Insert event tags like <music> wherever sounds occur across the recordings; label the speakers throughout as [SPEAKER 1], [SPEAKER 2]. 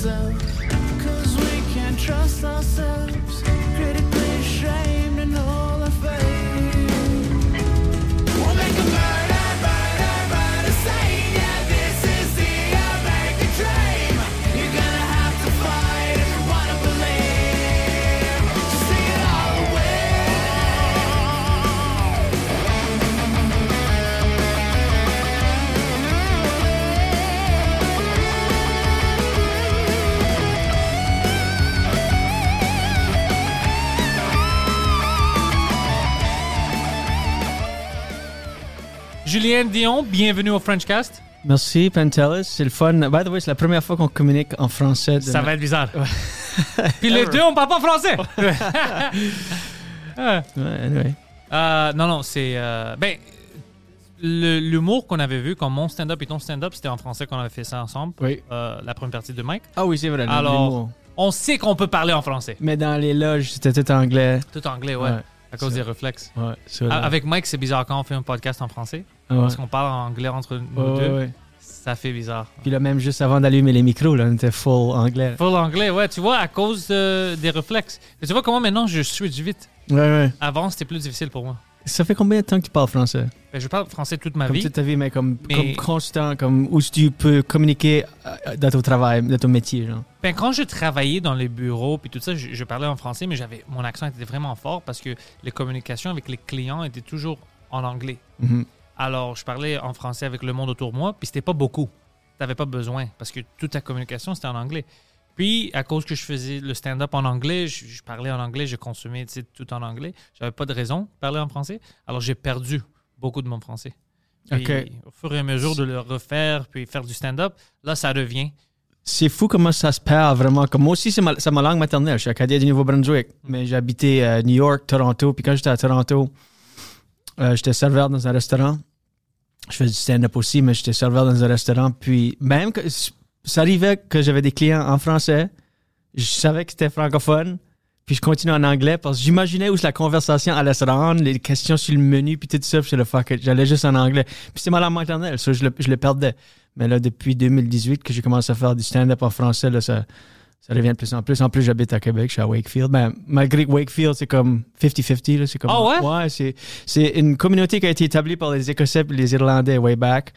[SPEAKER 1] cell Cause we can't trust ourselves
[SPEAKER 2] Julien Dion, bienvenue au Frenchcast.
[SPEAKER 3] Merci, Pentelis. C'est le fun. By the way, c'est la première fois qu'on communique en français. de
[SPEAKER 2] Ça
[SPEAKER 3] ma-
[SPEAKER 2] va être bizarre. <laughs> Puis les deux, on parle pas français. Ah. <laughs>
[SPEAKER 3] Ouais, anyway.
[SPEAKER 2] Euh, non, non, c'est. euh, ben, le- l'humour qu'on avait vu, comme mon stand-up et ton stand-up, c'était en français qu'on avait fait ça ensemble.
[SPEAKER 3] Oui.
[SPEAKER 2] Euh, la première partie de Mike.
[SPEAKER 3] Ah oui, c'est vrai.
[SPEAKER 2] Alors,
[SPEAKER 3] l'humour.
[SPEAKER 2] on sait qu'on peut parler en français.
[SPEAKER 3] Mais dans les loges, c'était tout anglais.
[SPEAKER 2] Tout anglais, ouais.
[SPEAKER 3] Ouais,
[SPEAKER 2] à cause des réflexes.
[SPEAKER 3] Ouais, c'est vrai.
[SPEAKER 2] Avec Mike, c'est bizarre quand on fait un podcast en français.
[SPEAKER 3] Ah ouais.
[SPEAKER 2] Parce qu'on parle en anglais entre nous deux.
[SPEAKER 3] ouais.
[SPEAKER 2] Ça fait bizarre.
[SPEAKER 3] Puis là, même juste avant d'allumer les micros, là, on était full anglais.
[SPEAKER 2] Full anglais, ouais, tu vois, à cause de- des réflexes. Mais tu vois comment maintenant je switch vite?
[SPEAKER 3] Ouais, ouais.
[SPEAKER 2] Avant, c'était plus difficile pour moi.
[SPEAKER 3] Ça fait combien de temps que tu parles français?
[SPEAKER 2] Ben, je parle français toute ma
[SPEAKER 3] Comme
[SPEAKER 2] vie.
[SPEAKER 3] toute ta vie, mais comme,
[SPEAKER 2] Mais-
[SPEAKER 3] comme constant, comme où tu peux communiquer euh, dans ton travail, dans ton métier, genre.
[SPEAKER 2] Ben, quand je travaillais dans les bureaux puis tout ça, je, je parlais en français, mais j'avais mon accent était vraiment fort parce que les communications avec les clients étaient toujours en anglais.
[SPEAKER 3] Mhm.
[SPEAKER 2] Alors, je parlais en français avec le monde autour de moi, puis c'était pas beaucoup. T'avais pas besoin parce que toute ta communication c'était en anglais. Puis, à cause que je faisais le stand-up en anglais, je, je parlais en anglais, je consommais tout en anglais. J'avais pas de raison de parler en français. Alors, j'ai perdu beaucoup de mon français. Puis. Au fur et à mesure de le refaire, puis faire du stand-up, là, ça revient.
[SPEAKER 3] C'est fou comment ça se perd vraiment. Comme moi aussi, c'est ma, ma langue maternelle. Je suis acadien du Nouveau-Brunswick, mais j'ai habité à New York, Toronto. Puis quand j'étais à Toronto, euh, j'étais serveur dans un restaurant. Je faisais du stand-up aussi, mais j'étais serveur dans un restaurant. Puis même que ça arrivait que j'avais des clients en français, je savais que c'était francophone. Puis je continuais en anglais parce que j'imaginais où la conversation allait se rendre, les questions sur le menu, puis tout ça. Puis le fuck it, j'allais juste en anglais. Puis c'était ma langue maternelle, ça, je le, je le perdais. Mais là, depuis 2018 que j'ai commencé à faire du stand-up en français, là, ça, ça revient de plus en plus. En plus, j'habite à Québec, je suis à Wakefield. Ben, malgré que Wakefield, c'est comme 50-50. là, C'est comme,
[SPEAKER 2] Ah ouais?
[SPEAKER 3] Ouais, c'est, c'est une communauté qui a été établie par les Écossais et les Irlandais way back.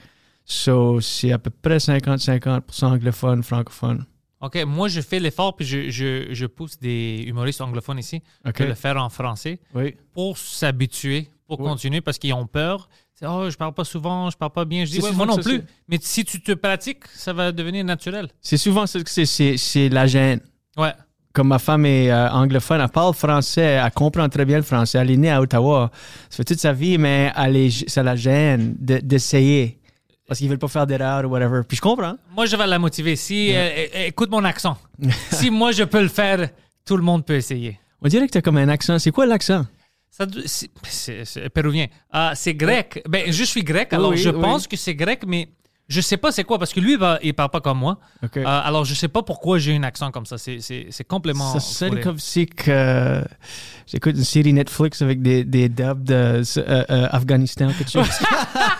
[SPEAKER 3] So, c'est à peu près 50-50% anglophone, francophone.
[SPEAKER 2] OK, moi, je fais l'effort, puis je, je, je pousse des humoristes anglophones ici
[SPEAKER 3] OK.
[SPEAKER 2] de le faire en français
[SPEAKER 3] Oui.
[SPEAKER 2] pour s'habituer, pour continuer, parce qu'ils ont peur. Oh, je parle pas souvent, je parle pas bien. Je dis, ouais, moi non plus. Mais si tu te pratiques, ça va devenir naturel.
[SPEAKER 3] C'est souvent ça que c'est, c'est, c'est la gêne.
[SPEAKER 2] Ouais.
[SPEAKER 3] Comme ma femme est euh, anglophone, elle parle français, elle comprend très bien le français. Elle est née à Ottawa. Ça fait toute sa vie, mais elle est, ça la gêne de- d'essayer. Parce qu'ils veulent pas faire d'erreur ou whatever. Puis je comprends.
[SPEAKER 2] Moi, je vais la motiver. Si, euh, écoute mon accent. <laughs> si moi, je peux le faire, tout le monde peut essayer.
[SPEAKER 3] On dirait que tu as comme un accent. C'est quoi l'accent?
[SPEAKER 2] C'est, péruvien. Ah, c'est grec. Ben, je suis grec, alors
[SPEAKER 3] Oui,
[SPEAKER 2] je
[SPEAKER 3] oui.
[SPEAKER 2] pense que c'est grec, mais je sais pas c'est quoi, parce que lui, il, va- il parle pas comme moi. Euh, alors, je sais pas pourquoi j'ai un accent comme ça. C'est, complètement.
[SPEAKER 3] ça sonne comme si que j'écoute une série Netflix avec des, des dubs de euh, euh, <laughs> chose.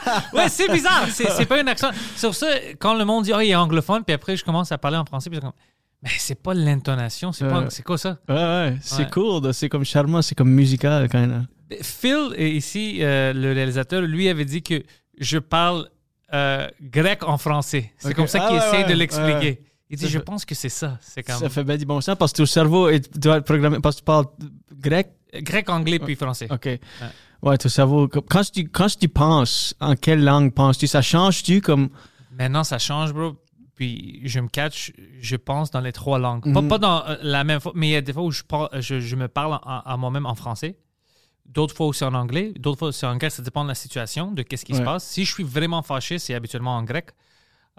[SPEAKER 3] <laughs>
[SPEAKER 2] Ouais, c'est bizarre. C'est, pas un accent. Sur ça, quand le monde dit, oh, il est anglophone, puis après, je commence à parler en français, puis c'est comme, mais c'est pas l'intonation, c'est,
[SPEAKER 3] Euh.
[SPEAKER 2] quoi ça?
[SPEAKER 3] ouais, ouais, c'est
[SPEAKER 2] Ouais.
[SPEAKER 3] cool. là. C'est comme charmant, c'est comme musical, quand même.
[SPEAKER 2] Phil, ici, euh, le réalisateur, lui avait dit que je parle euh, grec en français. C'est comme ça
[SPEAKER 3] Ah
[SPEAKER 2] qu'il essaie
[SPEAKER 3] ouais,
[SPEAKER 2] de l'expliquer. Il dit, je
[SPEAKER 3] fait-
[SPEAKER 2] pense que c'est ça. C'est comme
[SPEAKER 3] Ça fait bien du bon sens parce que ton cerveau est, doit être programmé parce que tu parles grec.
[SPEAKER 2] grec, anglais, puis français.
[SPEAKER 3] OK. Ouais, ton cerveau. Quand tu, quand tu penses, en quelle langue penses-tu? Ça change-tu comme.
[SPEAKER 2] Maintenant, ça change, bro. Puis je me catch, je pense dans les trois langues. Pas,
[SPEAKER 3] Mhm.
[SPEAKER 2] pas dans euh, la même fois, mais il y a des fois où je, par- je, je me parle à moi-même en français, D'autres fois aussi en anglais. D'autres fois aussi en grec. Ça dépend de la situation, de qu'est-ce qui se passe. Si je suis vraiment fâché, c'est habituellement en grec.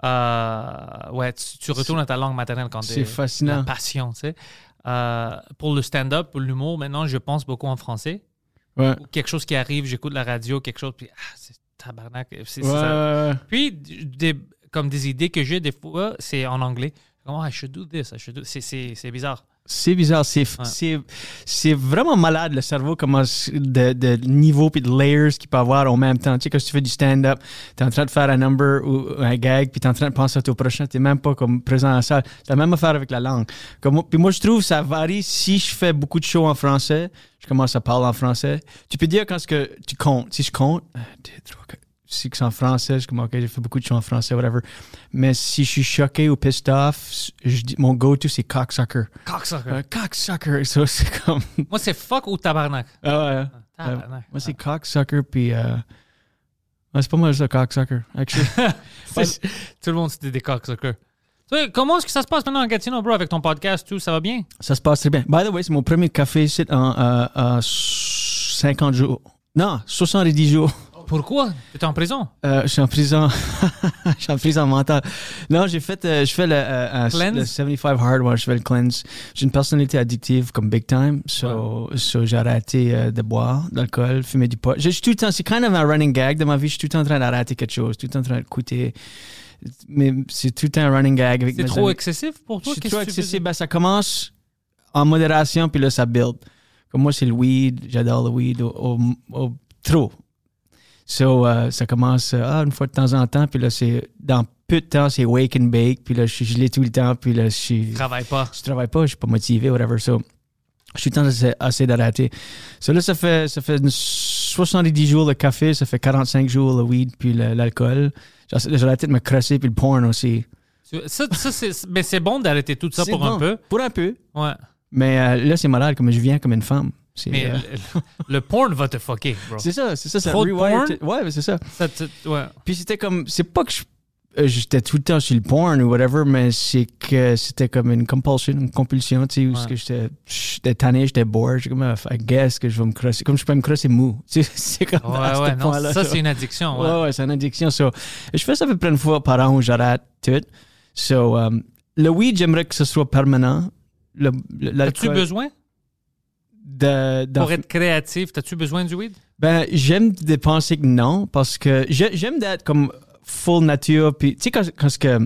[SPEAKER 2] Euh, ouais, tu, tu retournes à ta langue maternelle quand
[SPEAKER 3] C'est
[SPEAKER 2] t'es-
[SPEAKER 3] fascinant.
[SPEAKER 2] La passion, tu sais. Euh, pour le stand-up, pour l'humour, maintenant, je pense beaucoup en français.
[SPEAKER 3] Ouais.
[SPEAKER 2] Ou quelque chose qui arrive, j'écoute la radio, quelque chose, puis ah, c'est tabarnak. C'est, c'est
[SPEAKER 3] Ouais,
[SPEAKER 2] ça.
[SPEAKER 3] ouais.
[SPEAKER 2] Puis, des, comme des idées que j'ai, des fois, c'est en anglais. Comme, ah, I should do this, I should do... C'est, c'est, c'est bizarre.
[SPEAKER 3] C'est bizarre. C'est, c'est, c'est vraiment malade le cerveau, comment de, de niveau puis de layers qu'il peut avoir en même temps. Tu sais, quand tu fais du stand-up, tu es en train de faire un number ou un gag, puis tu es en train de penser à ton prochain, tu même pas comme présent à la salle. C'est la même affaire avec la langue. Comme, puis moi, je trouve ça varie. Si je fais beaucoup de shows en français, je commence à parler en français. Tu peux dire quand ce que tu comptes. Si je compte, un, deux, trois, quatre, si c'est en français, je comme, OK, j'ai fait beaucoup de shows en français, whatever. Mais si je suis choqué ou pissed off, je dis, mon go-to, c'est cocksucker.
[SPEAKER 2] Cocksucker.
[SPEAKER 3] Un cocksucker, <laughs> c'est comme.
[SPEAKER 2] Moi, c'est fuck ou tabarnak.
[SPEAKER 3] Ah ouais.
[SPEAKER 2] Tabarnak.
[SPEAKER 3] Moi, c'est cocksucker, puis. Euh... ouais, c'est pas mal ça, cocksucker. Actually. <laughs>
[SPEAKER 2] Tout le monde, c'était des cocksuckers. Comment est-ce que ça se passe maintenant en Gatineau, bro, avec ton podcast, tout? Ça va bien?
[SPEAKER 3] ça se passe très bien. By the way, c'est mon premier café ici en euh, euh, 50 jours. Non, 70 jours.
[SPEAKER 2] Pourquoi? Tu es en prison?
[SPEAKER 3] Euh, je suis en prison. <laughs> je suis en prison mentale. Non, j'ai fait, euh, je fais le, euh, euh,
[SPEAKER 2] Cleanse?
[SPEAKER 3] le 75 hard, ouais, je fais le cleanse. J'ai une personnalité addictive comme big time, so, so j'ai arrêté de boire, d'alcool, fumer du pot. Je suis tout le temps, c'est kind of un running gag de ma vie. Je suis tout le temps en train d'arrêter quelque chose, tout le temps en train d'écouter. Mais c'est tout le temps un running gag avec
[SPEAKER 2] C'est trop
[SPEAKER 3] amis.
[SPEAKER 2] excessif pour toi? Qu'est-ce
[SPEAKER 3] trop
[SPEAKER 2] faisais?
[SPEAKER 3] Ben, ça commence en modération, puis là, ça build. Comme moi, c'est le weed. J'adore le weed au, au- au- trop. So, euh, ça commence euh, ah, une fois de temps en temps, puis là, c'est dans peu de temps, c'est wake and bake, puis là, je suis gelé tout le temps, puis là, je suis.
[SPEAKER 2] Travailles pas.
[SPEAKER 3] Je travaille pas, je suis pas motivé, whatever. So, je suis temps assez, assez d'arrêter. So, là, ça fait, ça fait une 70 jours le café, ça fait 45 jours le weed, puis l'alcool. J'ai arrêté de me crosser, puis le porn aussi.
[SPEAKER 2] Ça, mais c'est bon d'arrêter tout ça pour un peu.
[SPEAKER 3] Pour un peu.
[SPEAKER 2] Ouais.
[SPEAKER 3] Mais euh, là, c'est malade, comme je viens comme une femme.
[SPEAKER 2] Mais
[SPEAKER 3] euh,
[SPEAKER 2] le, le porn va te fucker, bro.
[SPEAKER 3] c'est ça, c'est ça. ça
[SPEAKER 2] Trop de porn?
[SPEAKER 3] Ouais, mais c'est ça.
[SPEAKER 2] Ça te- ouais.
[SPEAKER 3] Puis c'était comme, c'est pas que je- euh, j'étais tout le temps sur le porn ou whatever, mais c'est que c'était comme une compulsion, une compulsion, tu sais, où
[SPEAKER 2] Ouais.
[SPEAKER 3] que j'étais j'étais tanné, j'étais bored, j'ai comme, ah, I guess que je vais me crosser. Comme je peux me crosser mou. <laughs> Tu sais, c'est comme
[SPEAKER 2] Ouais, ouais, non, ça, c'est une addiction. Ouais.
[SPEAKER 3] Ouais, ouais, c'est une addiction. So, je fais ça à peu près une fois par an où j'arrête tout. So, um, le weed, j'aimerais que ce soit permanent. Le, le-
[SPEAKER 2] As-tu besoin,
[SPEAKER 3] de,
[SPEAKER 2] pour être créatif, as-tu besoin du weed?
[SPEAKER 3] Ben, j'aime de penser que non, parce que j'ai- j'aime d'être comme full nature. Puis, tu sais, quand, quand que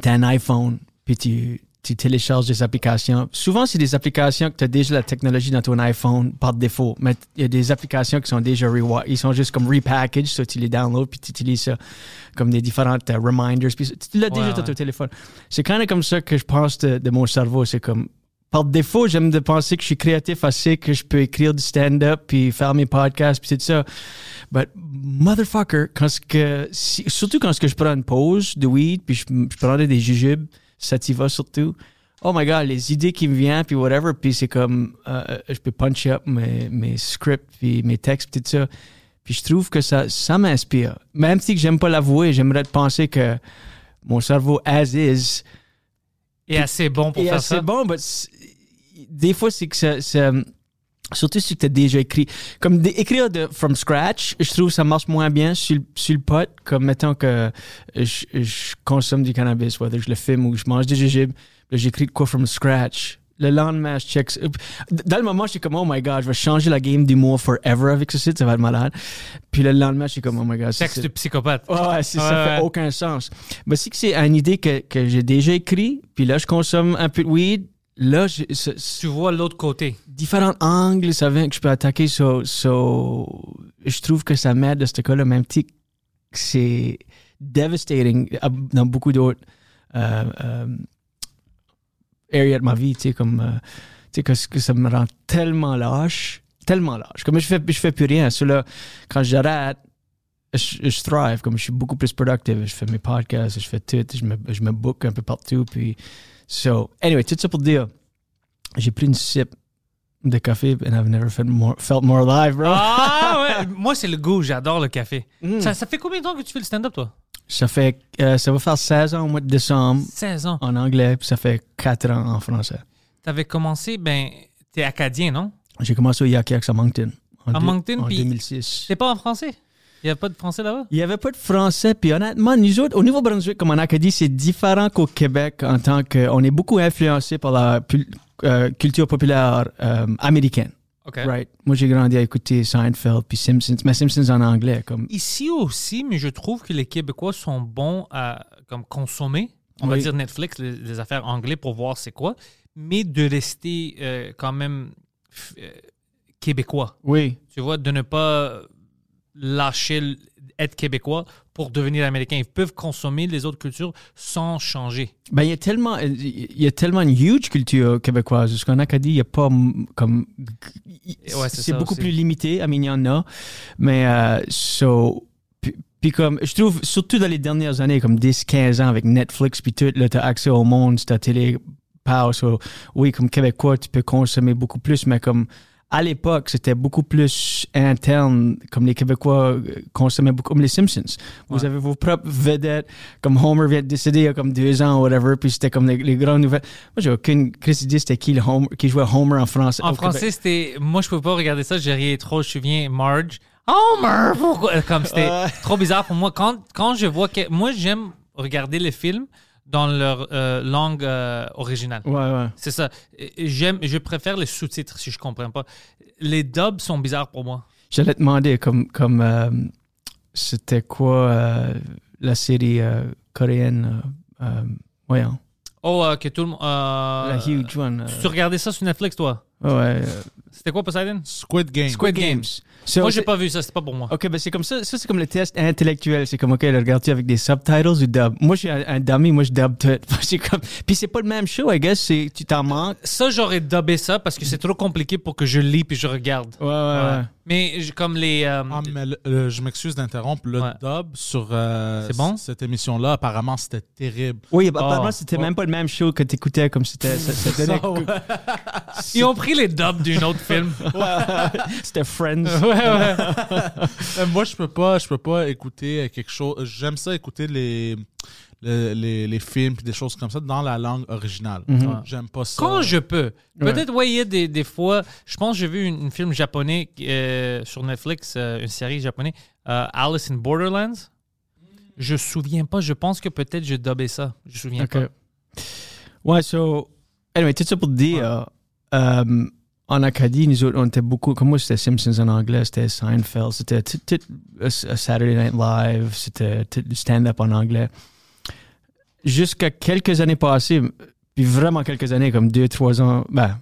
[SPEAKER 3] t'as un iPhone, puis tu, tu télécharges des applications, souvent, c'est des applications que tu as déjà la technologie dans ton iPhone par défaut. Mais il y a des applications qui sont déjà rewa- ils sont juste comme repackaged, so tu les downloads, puis tu utilises ça comme des différentes euh, reminders. Puis tu l'as déjà dans
[SPEAKER 2] ouais.
[SPEAKER 3] ton téléphone. C'est quand même comme ça que je pense de, de mon cerveau. C'est comme par défaut, j'aime de penser que je suis créatif assez, que je peux écrire du stand-up, puis faire mes podcasts, puis tout ça. But motherfucker, quand ce que, si- surtout quand ce que je prends une pause de weed, puis je, je prendrais des jujubes, sativa surtout. Oh my god, les idées qui me viennent, puis whatever, puis c'est comme, euh, je peux punch up mes, mes scripts, puis mes textes, puis tout ça. Puis je trouve que ça, ça m'inspire. Même si j'aime pas l'avouer, j'aimerais penser que mon cerveau as is,
[SPEAKER 2] Et assez bon pour faire
[SPEAKER 3] assez
[SPEAKER 2] ça.
[SPEAKER 3] bon, mais c'est- des fois, c'est que ça, ça- surtout si tu as déjà écrit. Comme écrire de from scratch, je trouve que ça marche moins bien sur, le- sur le pot, comme mettons que je, je consomme du cannabis, whether je le fume ou je mange des jujubes, j'écris de quoi from scratch. Le lendemain, je check. Dans le moment, je suis comme, oh my god, je vais changer la game d'humour forever avec ce site, ça va être malade. Puis le lendemain, je suis comme, oh my god,
[SPEAKER 2] Texte de psychopathe.
[SPEAKER 3] Ouais, ouais, ça fait aucun sens. Mais si que c'est une idée que, que j'ai déjà écrit, puis là, je consomme un peu de weed, là, je-
[SPEAKER 2] Tu vois l'autre côté.
[SPEAKER 3] différents angles, ça vient que je peux attaquer. So, je trouve que ça m'aide de ce cas-là, même si c'est devastating à- dans beaucoup d'autres euh, euh, areas de ma vie, tu comme, euh, que, ça me rend tellement lâche, tellement lâche. Comme je fais, je fais plus rien. So, quand j'arrête, je, je thrive, comme je suis beaucoup plus productive. Je fais mes podcasts, je fais tout, je me, je me book un peu partout. Puis, so, anyway, tout ça pour dire, j'ai pris une sip de café and I've never felt more, felt more alive, bro.
[SPEAKER 2] Ah ouais, moi c'est le goût, j'adore le café.
[SPEAKER 3] Mm.
[SPEAKER 2] Ça, ça fait combien de temps que tu fais le stand-up toi?
[SPEAKER 3] Ça fait, euh, ça va faire 16 ans au mois de décembre
[SPEAKER 2] 16 ans.
[SPEAKER 3] en anglais, puis ça fait 4 ans en français.
[SPEAKER 2] T'avais commencé, ben, t'es acadien, non?
[SPEAKER 3] J'ai commencé au Yak Yaks à Moncton en,
[SPEAKER 2] À Moncton,
[SPEAKER 3] en
[SPEAKER 2] puis-
[SPEAKER 3] 2006.
[SPEAKER 2] C'est pas en français? Il n'y a pas de français là-bas?
[SPEAKER 3] Il n'y avait pas de français, puis honnêtement, nous autres, au Nouveau-Brunswick, comme on a dit, c'est différent qu'au Québec en tant qu'on est beaucoup influencé par la euh, culture populaire euh, américaine.
[SPEAKER 2] OK.
[SPEAKER 3] Right? Moi, j'ai grandi à écouter Seinfeld puis Simpsons, mais Simpsons en anglais. Comme...
[SPEAKER 2] Ici aussi, mais je trouve que les Québécois sont bons à comme consommer, on va dire Netflix, les, les affaires anglais pour voir c'est quoi, mais de rester euh, quand même québécois.
[SPEAKER 3] Oui.
[SPEAKER 2] Tu vois, de ne pas lâcher être québécois pour devenir américain. Ils peuvent consommer les autres cultures sans changer.
[SPEAKER 3] Ben, il y a tellement, il y a tellement une huge culture québécoise. Ce qu'on a qu'à dire, il n'y a pas mm, comme.
[SPEAKER 2] Ouais, c'est
[SPEAKER 3] beaucoup
[SPEAKER 2] aussi.
[SPEAKER 3] plus limité. I mean, il y en a. Mais, euh, so. Puis, comme, je trouve, surtout dans les dernières années, comme 10, 15 ans avec Netflix, puis tout, là, tu as accès au monde, ta télé. So, oui, comme Québécois, tu peux consommer beaucoup plus, mais comme. À l'époque, c'était beaucoup plus interne, comme les Québécois euh, consommaient beaucoup, comme les Simpsons. Vous
[SPEAKER 2] Ouais.
[SPEAKER 3] avez vos propres vedettes, comme Homer vient de décéder il y a comme deux ans, whatever, puis c'était comme les, les grandes nouvelles. Moi, j'ai aucune crise d'idée c'était qui, le Homer, qui jouait Homer en français.
[SPEAKER 2] En français, c'était. Moi, je peux pas regarder ça, j'ai riais trop. Je me souviens, Marge. Homer! Pourquoi? Comme c'était trop bizarre pour moi. Quand, quand je vois que. Moi, j'aime regarder les films dans leur euh, langue euh, originale.
[SPEAKER 3] Ouais, ouais.
[SPEAKER 2] C'est ça. J'aime, je préfère les sous-titres si je comprends pas. Les dubs sont bizarres pour moi.
[SPEAKER 3] J'allais te demander, comme, comme euh, c'était quoi la série coréenne, voyons,
[SPEAKER 2] Oh, que tout le monde.
[SPEAKER 3] la huge one.
[SPEAKER 2] Tu regardais ça sur Netflix, toi?
[SPEAKER 3] ouais,
[SPEAKER 2] C'était quoi, Poseidon?
[SPEAKER 4] Squid Game.
[SPEAKER 2] Squid Games.
[SPEAKER 3] So,
[SPEAKER 2] moi, j'ai pas vu ça, c'était pas pour moi.
[SPEAKER 3] Ok, ben c'est comme ça. Ça, c'est comme le test intellectuel. C'est comme, ok, le regardes-tu avec des subtitles ou dub? Moi, je suis un, un dummy, moi, je dub tout. <laughs> C'est comme... Puis c'est pas le même show, I guess. Tu t'en manques.
[SPEAKER 2] Ça, j'aurais dubé ça parce que c'est trop compliqué pour que je lis puis je regarde.
[SPEAKER 3] Ouais, ouais,
[SPEAKER 2] Ouais.
[SPEAKER 3] ouais.
[SPEAKER 2] Mais comme les. euh,
[SPEAKER 4] Ah, mais le- le- je m'excuse d'interrompre. Le
[SPEAKER 2] Ouais.
[SPEAKER 4] dub sur euh,
[SPEAKER 2] C'est bon?
[SPEAKER 4] cette émission-là, apparemment, c'était terrible.
[SPEAKER 3] Oui, apparemment,
[SPEAKER 2] Oh,
[SPEAKER 3] c'était
[SPEAKER 4] ouais.
[SPEAKER 3] même pas le même show que t'écoutais comme c'était. ça- ça <laughs> donnait-
[SPEAKER 4] Ça, ouais.
[SPEAKER 2] Ils ont pris les dubs d'un autre film. <laughs>
[SPEAKER 3] C'était Friends.
[SPEAKER 2] ouais, ouais.
[SPEAKER 4] Euh, moi, je peux pas, je peux pas écouter euh, quelque chose. J'aime ça écouter les, les, les, les films puis des choses comme ça dans la langue originale.
[SPEAKER 3] Mhm.
[SPEAKER 4] J'aime pas ça.
[SPEAKER 2] Quand je peux.
[SPEAKER 3] Ouais.
[SPEAKER 2] Peut-être, ouais, il y a des, des fois. Je pense que j'ai vu une- un film japonais euh, sur Netflix, euh, une série japonaise, euh, Alice in Borderlands. Je me souviens pas. Je pense que peut-être j'ai dubé ça. Je me souviens pas.
[SPEAKER 3] Ouais, so. Anyway, tout ça pour dire, euh, en Acadie, nous autres, on était beaucoup. Comme moi, c'était Simpsons en anglais, c'était Seinfeld, c'était tout, euh, Saturday Night Live, c'était stand-up en anglais. Jusqu'à quelques années passées, puis vraiment quelques années, comme deux, trois ans, ben,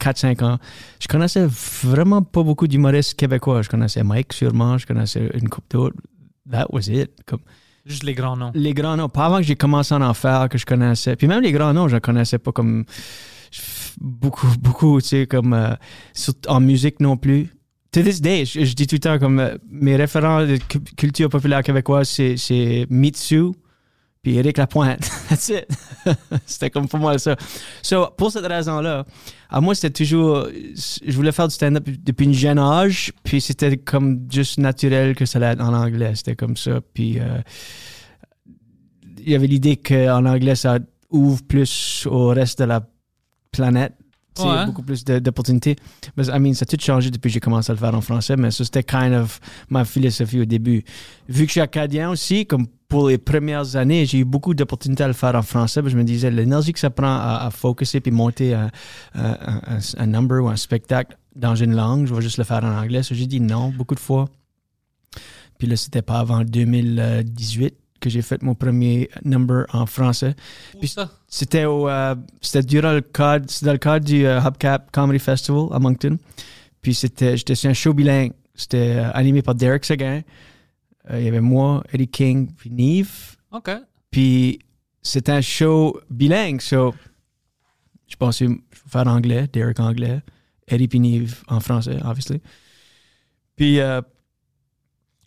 [SPEAKER 3] 4-5 ans, je connaissais vraiment pas beaucoup d'humoristes québécois. Je connaissais Mike sûrement, je connaissais une couple d'autres. That was it. Comme,
[SPEAKER 2] Juste les grands noms.
[SPEAKER 3] les grands noms, pas avant que j'ai commencé à en faire, que je connaissais. Puis même les grands noms, je ne connaissais pas comme beaucoup, beaucoup, tu sais, comme euh, en musique non plus. To this day, je, dis tout le temps comme euh, mes référents de cu- culture populaire québécoise, c'est, Mitsu puis Éric Lapointe. <laughs> That's it. <laughs> c'était comme pour moi ça. So, pour cette raison-là, à moi, c'était toujours. Je voulais faire du stand-up depuis une jeune âge, puis c'était comme juste naturel que ça allait être en anglais. C'était comme ça. Puis euh, il y avait l'idée qu'en anglais, ça ouvre plus au reste de la planète.
[SPEAKER 2] Ouais.
[SPEAKER 3] beaucoup plus d'opportunités. Mais I mean, ça a tout changé depuis que j'ai commencé à le faire en français, mais ça, c'était kind of ma philosophie au début. Vu que je suis acadien aussi, comme pour les premières années, j'ai eu beaucoup d'opportunités à le faire en français. je me disais, l'énergie que ça prend à, à focuser puis monter un, un, un- un number ou un spectacle dans une langue, je vais juste le faire en anglais. So, j'ai dit non beaucoup de fois. Puis là, c'était pas avant 2018 que j'ai fait mon premier number en français.
[SPEAKER 2] Ça?
[SPEAKER 3] C'était au, euh, c'était durant le cadre, c'était dans le cadre du euh, Hubcap Comedy Festival à Moncton. Puis c'était, j'étais sur un show bilingue. C'était euh, animé par Derek Seguin. Il y avait moi, Eddie King, puis Neve.
[SPEAKER 2] OK.
[SPEAKER 3] Puis c'était un show bilingue. So, je pensais faire anglais, Derek anglais, Eddie puis Neve en français, obviously. Puis,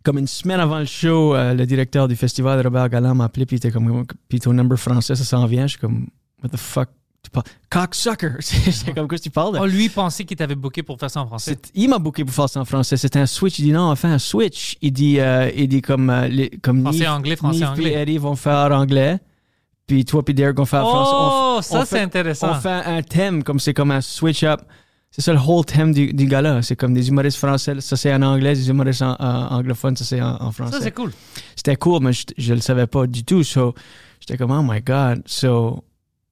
[SPEAKER 3] comme une semaine avant le show, euh, le directeur du festival, Robert Galland, m'a appelé, puis il était comme, puis ton number français, ça s'en vient. Je suis comme, what the fuck? Tu parles, cocksucker! <laughs> C'est comme, quoi tu parles?
[SPEAKER 2] Oh, lui pensait qu'il t'avait booké pour faire ça en français.
[SPEAKER 3] Il m'a booké pour faire ça en français. C'était un switch. Il dit non, on fait un switch. Il dit, euh, il dit comme, euh, les, comme
[SPEAKER 2] Français, anglais, français,
[SPEAKER 3] puis
[SPEAKER 2] anglais.
[SPEAKER 3] Eddie vont faire anglais. Puis toi puis Derek vont faire français. On,
[SPEAKER 2] Oh, ça, c'est intéressant.
[SPEAKER 3] on fait un thème comme c'est comme un switch up. C'est ça le whole thème du, du gala. C'est comme des humoristes français, ça c'est en anglais, des humoristes en- en- anglophones, ça c'est en, en français.
[SPEAKER 2] Ça, c'est cool.
[SPEAKER 3] C'était cool, mais je, je le savais pas du tout. So, j'étais comme, oh my God. So,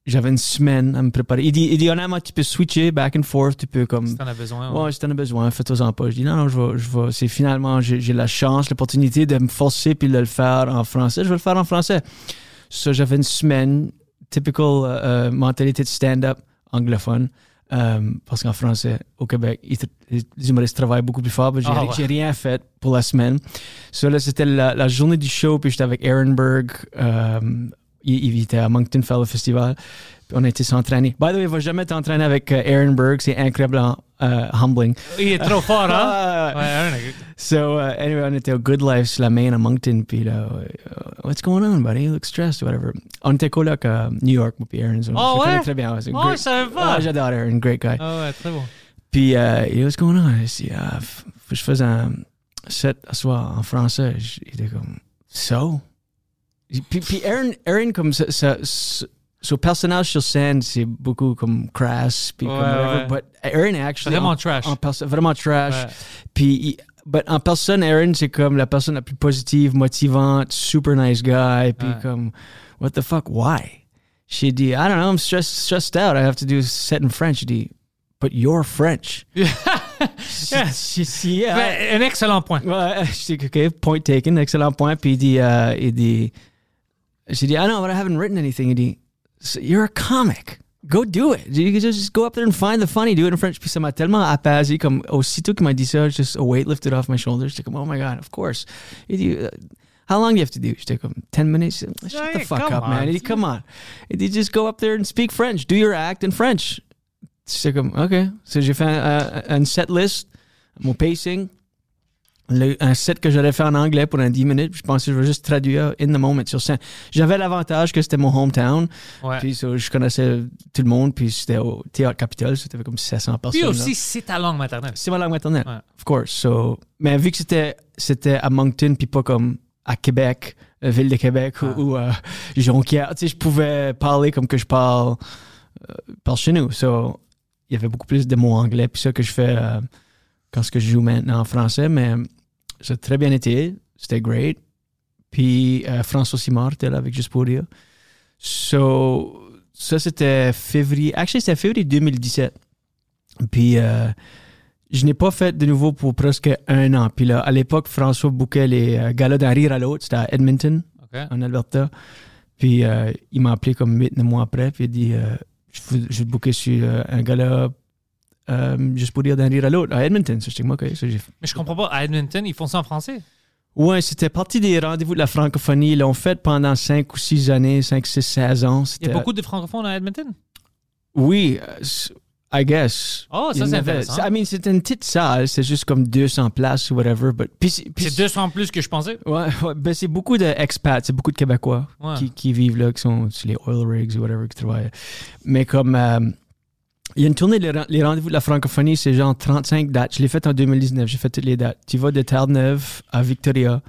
[SPEAKER 3] j'avais une semaine à me préparer. Il dit, il dit honnêtement, tu peux switcher back and forth, tu peux comme.
[SPEAKER 2] Si t'en as besoin.
[SPEAKER 3] Ouais, si t'en as besoin, fais-toi-en pas. Je dis, non, non, je vais, je vais, c'est finalement, j'ai, la chance, l'opportunité de me forcer puis de le faire en français. Je vais le faire en français. Ça, j'avais une semaine, typical euh, euh, mentalité de stand-up anglophone. Euh, parce qu'en français, au Québec, ils les humoristes travaillent beaucoup plus fort. mais J'ai,
[SPEAKER 2] Ah, ouais.
[SPEAKER 3] j'ai rien fait pour la semaine. Là, c'était la, la journée du show, puis j'étais avec Aaron Berg. euh, il, il était à Moncton Fellow Festival. Puis on a été s'entraîner. By the way, il va jamais t'entraîner avec euh, Aaron Berg. C'est euh, humbling.
[SPEAKER 2] Est trop fort, Aaron,
[SPEAKER 3] So, uh, anyway, on était au Good Life sur la main à Moncton. Puis là, what's going on, buddy? You look stressed, whatever. On était coloc à New York, moi, puis Aaron.
[SPEAKER 2] Oh,
[SPEAKER 3] je
[SPEAKER 2] ouais?
[SPEAKER 3] très bien.
[SPEAKER 2] Oh,
[SPEAKER 3] great.
[SPEAKER 2] je savais pas.
[SPEAKER 3] J'adore Aaron, great guy.
[SPEAKER 2] Ah ouais, très bon.
[SPEAKER 3] Puis, euh, what's going on? Je dis, f- faut que je fasse un set à soir en français. Je- Il était comme, so? Puis, puis Aaron, Aaron, comme ça, ça, son personnage sur scène, c'est beaucoup comme crass, puis comme whatever.
[SPEAKER 2] ouais.
[SPEAKER 3] But Aaron, actually,
[SPEAKER 2] Vraiment
[SPEAKER 3] en-
[SPEAKER 2] trash.
[SPEAKER 3] en perso- vraiment trash.
[SPEAKER 2] Ouais.
[SPEAKER 3] Puis, en personne, Aaron, c'est comme la personne la plus positive, motivante, super nice guy. Puis
[SPEAKER 2] Ouais.
[SPEAKER 3] comme, what the fuck, why? She dit, I don't know, I'm stressed, stressed out. I have to do set in French. She dit, but you're French. <laughs> She- yeah.
[SPEAKER 2] Ben, un excellent point.
[SPEAKER 3] Ouais, <laughs> je dis, OK, point taken, excellent point. Puis il dit, euh, il dit, j'ai dit, I know, but I haven't written anything. Il dit, "So you're a comic. Go do it. You can just go up there and find the funny, do it in French. Puis ça m'a tellement apaisé, comme aussitôt qu'il m'a dit ça, just a weight lifted off my shoulders. J'étais comme, oh my God, of course. Dit, uh, how long do you have to do? J'étais comme, 10 minutes. Shut the fuck up,
[SPEAKER 2] on,
[SPEAKER 3] man. Dit, come on. Dit, just go up there and speak French. Do your act in French. J'étais comme, OK. So j'ai fait un- un set list, mon pacing, le- un set que j'aurais fait en anglais pour un 10 minutes. Je pensais que je vais juste traduire in the moment sur scène. J'avais l'avantage que c'était mon hometown.
[SPEAKER 2] Ouais.
[SPEAKER 3] Puis so, je connaissais tout le monde. Puis c'était au Théâtre Capitole. C'était comme 700 personnes.
[SPEAKER 2] Puis aussi, c'est ta langue maternelle.
[SPEAKER 3] C'est ma langue maternelle,
[SPEAKER 2] Ouais.
[SPEAKER 3] of course. So, mais vu que c'était, c'était à Moncton, puis pas comme à Québec, euh, ville de Québec ou-
[SPEAKER 2] Ah.
[SPEAKER 3] ou, à Jonquière, tu sais, je pouvais parler comme que je parle, euh, parle chez nous. So, il y avait beaucoup plus de mots anglais, puis ça que je fais euh, quand ce que je joue maintenant en français, mais ça a très bien été. C'était great. Puis euh, François Simard était là avec Juste pour rire. So, ça c'était février. Actually, c'était février 2017. Puis euh, je n'ai pas fait de nouveau pour presque un an. Puis là, à l'époque, François bouquait les euh, galas d'un rire à l'autre. C'était à Edmonton, en Alberta. Puis euh, il m'a appelé comme huit mois après. Puis il a dit je, vais te booker sur un gala juste pour dire d'un rire à l'autre à Edmonton. Ça, j'étais comme, OK. Ça.
[SPEAKER 2] Mais je comprends pas. À Edmonton, ils font ça en français?
[SPEAKER 3] Ouais, c'était partie des rendez-vous de la francophonie. Ils l'ont fait pendant 5 ou 6 années, 5, 6, 16 ans.
[SPEAKER 2] Il y a beaucoup de francophones à Edmonton?
[SPEAKER 3] Oui, euh, I guess.
[SPEAKER 2] Oh, ça, c'est intéressant.
[SPEAKER 3] I mean, c'était une petite salle, c'est juste comme 200 places ou whatever. But, c'est- puis
[SPEAKER 2] C'est 200 plus que je pensais.
[SPEAKER 3] Ouais, ouais, ben c'est beaucoup d'expats, c'est beaucoup de Québécois
[SPEAKER 2] Ouais.
[SPEAKER 3] qui, qui vivent là, qui sont sur les oil rigs ou whatever, qui travaillent. Mais comme euh, il y a une tournée, les, ren- les rendez-vous de la francophonie, c'est genre 35 dates. Je l'ai fait en 2019, j'ai fait toutes les dates. Tu vas de Terre-Neuve à Victoria.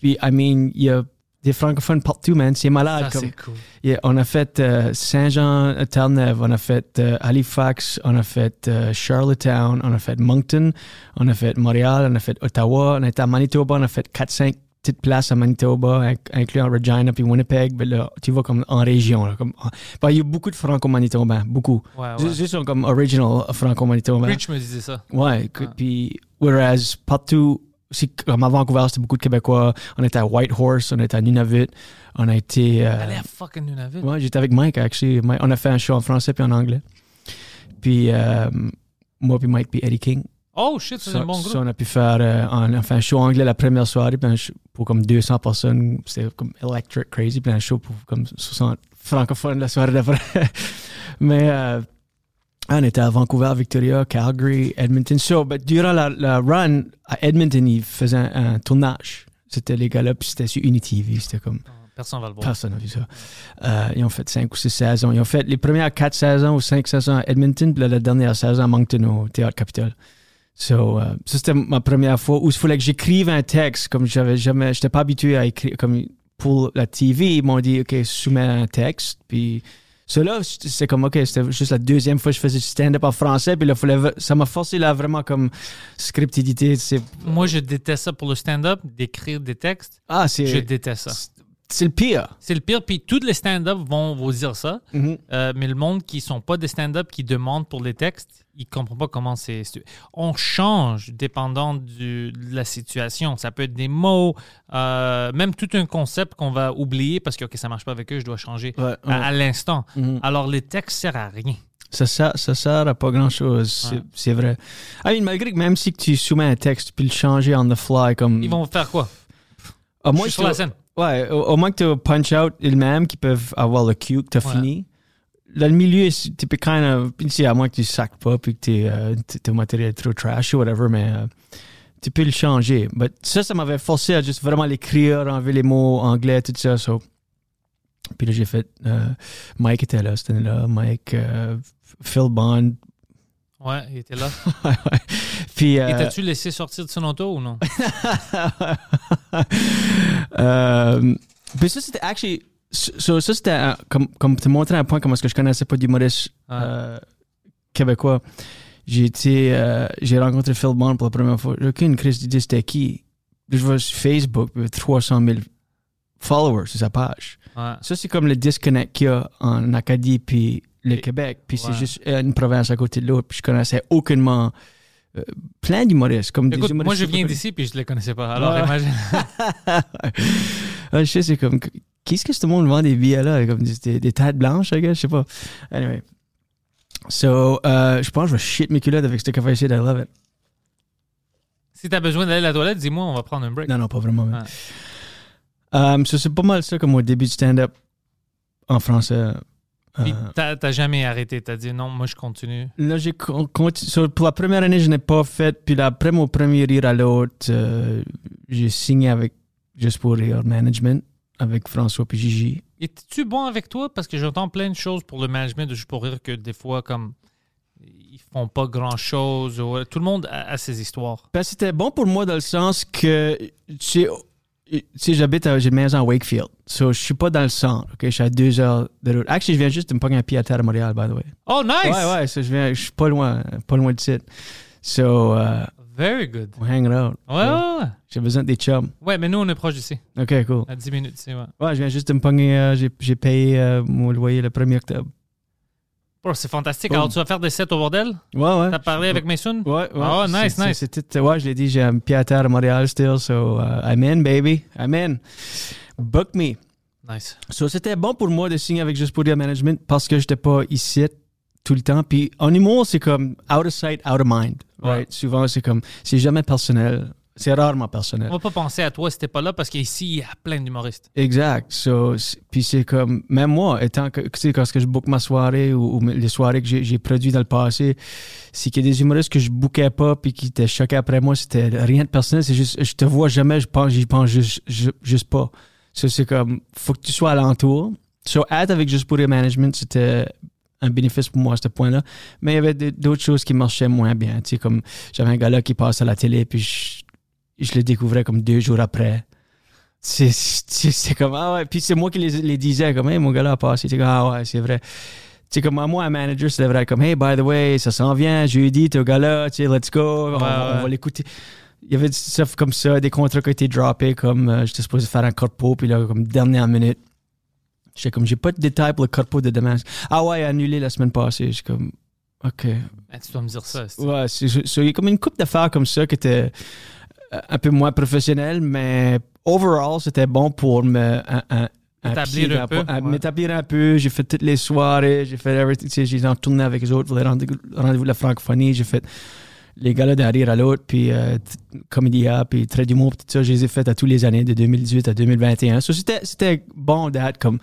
[SPEAKER 3] Puis, I mean, il y a des francophones partout, man. C'est malade.
[SPEAKER 2] Ça,
[SPEAKER 3] comme,
[SPEAKER 2] cool.
[SPEAKER 3] Yeah, on a fait euh, Saint-Jean, euh, Terre-Neuve, on a fait euh, Halifax, on a fait euh, Charlottetown, on a fait Moncton, on a fait Montréal, on a fait Ottawa, on a été à Manitoba, on a fait 4-5 petites places à Manitoba, inc- incluant Regina puis Winnipeg. Ben là, tu vois, comme en région. Là, comme, ben, il y a beaucoup de franco-manitobains, beaucoup.
[SPEAKER 2] Ouais, ouais.
[SPEAKER 3] Juste, comme original franco-manitobains.
[SPEAKER 2] Rich me disait ça.
[SPEAKER 3] Ouais,
[SPEAKER 2] Ah.
[SPEAKER 3] puis whereas partout, comme à Vancouver, c'était beaucoup de Québécois. On était à Whitehorse, on était à Nunavut, on a été... euh,
[SPEAKER 2] Allez à fucking Nunavut?
[SPEAKER 3] Ouais, j'étais avec Mike, actually. Mike- on a fait un show en français puis en anglais. Puis euh, moi puis Mike puis Eddie King.
[SPEAKER 2] Oh shit, c'est
[SPEAKER 3] Ça,
[SPEAKER 2] un bon
[SPEAKER 3] ça,
[SPEAKER 2] groupe.
[SPEAKER 3] on a pu faire, euh, un show anglais la première soirée, puis un show pour comme 200 personnes, c'était comme electric crazy, puis un show pour comme 60 francophones la soirée d'après. <laughs> Mais euh, on était à Vancouver, Victoria, Calgary, Edmonton. So, but durant la, la run à Edmonton, ils faisaient un, un tournage. C'était les gars-là, puis c'était sur Unity TV. C'était comme
[SPEAKER 2] Personne va le voir.
[SPEAKER 3] Personne n'a vu ça. Euh, ils ont fait 5 ou 6 saisons. Ils ont fait les premières 4 saisons ou 5 saisons à Edmonton, puis la dernière saison à Moncton au Théâtre Capitole. So, euh, ça, c'était ma première fois où il fallait que j'écrive un texte, comme j'avais jamais, j'étais pas habitué à écrire, comme pour la TV, ils m'ont dit, OK, soumets un texte, puis So là, c'est comme, OK, c'était juste la deuxième fois que je faisais du stand-up en français, puis là, fallait, ça m'a forcé là vraiment comme scriptidité. C'est,
[SPEAKER 2] Moi, je déteste ça pour le stand-up, d'écrire des textes.
[SPEAKER 3] ah,
[SPEAKER 2] Je
[SPEAKER 3] c'est,
[SPEAKER 2] déteste ça.
[SPEAKER 3] C'est le pire.
[SPEAKER 2] C'est le pire. Puis tous les stand-up vont vous dire ça.
[SPEAKER 3] Mhm.
[SPEAKER 2] Euh, mais le monde qui sont pas des stand-up, qui demandent pour les textes, ils comprennent pas comment c'est. On change dépendant du- de la situation. Ça peut être des mots, euh, même tout un concept qu'on va oublier parce que ok, ça marche pas avec eux, je dois changer
[SPEAKER 3] Ouais, ouais.
[SPEAKER 2] à, à l'instant.
[SPEAKER 3] Mhm.
[SPEAKER 2] Alors les textes servent à rien.
[SPEAKER 3] Ça, sert- ça sert à pas grand-chose, c'est,
[SPEAKER 2] Ouais.
[SPEAKER 3] c'est vrai. I mean, malgré que même si tu soumets un texte puis le changer on the fly, comme...
[SPEAKER 2] Ils vont faire quoi?
[SPEAKER 3] À
[SPEAKER 2] Je
[SPEAKER 3] moins
[SPEAKER 2] suis sur la scène.
[SPEAKER 3] Ouais, au, au moins que tu punch out ils-mêmes qui peuvent avoir le cue que tu as
[SPEAKER 2] Ouais.
[SPEAKER 3] fini. Dans le milieu, tu peux kind of. à moins que tu sacs pas puis que tes, euh, ton matériel est trop trash ou whatever, mais euh, tu peux le changer. But ça, ça m'avait forcé à juste vraiment l'écrire, enlever les mots anglais, tout ça. so. Puis là, j'ai fait. euh, Mike était là, c'était là. Mike, euh, Phil Bond.
[SPEAKER 2] Ouais, il était là. <laughs>
[SPEAKER 3] Puis.
[SPEAKER 2] Et
[SPEAKER 3] euh,
[SPEAKER 2] t'as-tu laissé sortir de son auto ou non? <laughs>
[SPEAKER 3] Euh, puis ça, c'était actually. So, ça, c'était un- comme, comme te montrer un point comment est-ce que je connaissais pas d'humoriste
[SPEAKER 2] Ouais.
[SPEAKER 3] euh, québécois. J'ai été, euh, j'ai rencontré Phil Bond pour la première fois. J'ai aucune crise d'idée c'était qui. Je vois sur Facebook, il y avait 300 000 followers sur sa page. Ça, c'est comme le disconnect qu'il y a en Acadie puis le Québec. Puis c'est juste une province à côté de l'autre. Puis je connaissais aucunement euh, plein d'humoristes. Comme des
[SPEAKER 2] Écoute, moi
[SPEAKER 3] humoristes
[SPEAKER 2] je viens d'ici puis je les connaissais pas. Alors
[SPEAKER 3] Ouais.
[SPEAKER 2] imagine. <laughs>
[SPEAKER 3] Je sais, c'est comme. Qu'est-ce que ce monde vend des billets là? Comme des, des, des têtes blanches? Je sais pas. Anyway. So, euh, je pense que je vais shit mes culottes avec ce café ici, I love it.
[SPEAKER 2] si t'as besoin d'aller à la toilette, dis-moi, on va prendre un break.
[SPEAKER 3] Non, non, pas vraiment. mais-. Um, so, c'est pas mal ça comme au début du stand-up en français.
[SPEAKER 2] Puis
[SPEAKER 3] Euh,
[SPEAKER 2] t'as t'as jamais arrêté. T'as dit non, moi je continue.
[SPEAKER 3] Là, j'ai con- conti- so, pour la première année, je n'ai pas fait. Puis là, après mon premier rire à l'autre, euh, j'ai signé avec Juste pour rire management avec François puis Gigi.
[SPEAKER 2] Es-tu bon avec toi? Parce que j'entends plein de choses pour le management de Juste pour rire que des fois, comme, ils font pas grand-chose. ou- Tout le monde a, a ses histoires.
[SPEAKER 3] Ben, c'était bon pour moi dans le sens que, tu sais, sais, j'habite, j'ai une maison à Wakefield. So, je suis pas dans le centre, OK? Je suis à deux heures de route. Actually, je viens juste de me pogner un pied à terre à Montréal, by the way.
[SPEAKER 2] Oh, nice!
[SPEAKER 3] Ouais, ouais, so, je viens, je suis pas loin, pas loin de site. So, uh,
[SPEAKER 2] Very good.
[SPEAKER 3] we're hanging out.
[SPEAKER 2] Ouais, ouais, ouais.
[SPEAKER 3] J'ai besoin des chums.
[SPEAKER 2] Ouais, mais nous, on est proche d'ici.
[SPEAKER 3] OK, cool.
[SPEAKER 2] À 10 minutes ici, ouais.
[SPEAKER 3] Ouais, je viens juste de me pogner, euh, j'ai, j'ai payé euh, mon loyer le 1er octobre.
[SPEAKER 2] Bro, c'est fantastique.
[SPEAKER 3] Boom.
[SPEAKER 2] Alors, tu vas faire des sets au bordel?
[SPEAKER 3] Ouais, ouais.
[SPEAKER 2] T'as parlé avec Mason?
[SPEAKER 3] Ouais, ouais.
[SPEAKER 2] Oh, nice, nice.
[SPEAKER 3] tout- ouais, je l'ai dit, j'ai un pied à terre à Montréal still, so uh, I'm in, baby. I'm in. Book me.
[SPEAKER 2] Nice.
[SPEAKER 3] So, c'était bon pour moi de signer avec Juste pour dire management parce que j'étais pas ici tout le temps. Puis en humour, c'est comme out of sight, out of mind. Right? Souvent, c'est comme, c'est jamais personnel. C'est rarement personnel.
[SPEAKER 2] On va pas penser à toi si t'es pas là parce qu'ici, il y a plein d'humoristes.
[SPEAKER 3] Exact. So, puis c'est comme, même moi, étant que, tu sais, quand je book ma soirée ou, ou les soirées que j'ai produites dans le passé, c'est qu'il y a des humoristes que je bookais pas puis qui étaient choqués après moi. C'était rien de personnel. C'est juste, je te vois jamais, je pense, j'y pense juste, ju- juste pas. So, c'est comme, faut que tu sois alentour. So, être avec Juste pour le management, c'était un bénéfice pour moi à ce point-là. Mais il y avait d'autres choses qui marchaient moins bien. Tu sais, comme, j'avais un gars-là qui passe à la télé puis je, je le découvrais comme deux jours après. C'est c'est- c'est comme, ah ouais. Puis c'est moi qui les, les disais, comme, hey, mon gars-là a passé. C'est comme, ah ouais, c'est vrai. Tu sais, comme, moi, un manager, devrait être comme, hey, by the way, ça s'en vient, jeudi, t'es au gars-là, tu sais, let's go, on,
[SPEAKER 2] Ouais,
[SPEAKER 3] on
[SPEAKER 2] ouais.
[SPEAKER 3] va l'écouter. Il y avait du stuff comme ça, des contrats qui ont été droppés, comme, euh, j'étais supposé faire un corpo, puis là, comme, dernière minute. J'étais comme, j'ai pas de détails pour le corpo de demain. Ah ouais, annulé la semaine passée. Je suis comme, OK.
[SPEAKER 2] Ah, tu dois me dire ça. c'est-
[SPEAKER 3] Ouais, c'est, c'est- il y a comme une coupe d'affaires comme ça qui était un peu moins professionnelle, mais overall, c'était bon pour me. Un, un, un
[SPEAKER 2] peu, ouais.
[SPEAKER 3] M'établir un peu. J'ai fait toutes les soirées, j'ai fait everything. tu sais, J'ai en tourné avec les autres pour les rendez-vous, rendez-vous de la francophonie. J'ai fait les galas d'un rire à l'autre, puis euh, Comédia, puis Trait d'humour, puis tout ça. Je les ai fait à tous les années, de 2018 à 2021. So, c'était, c'était bon d'être comme.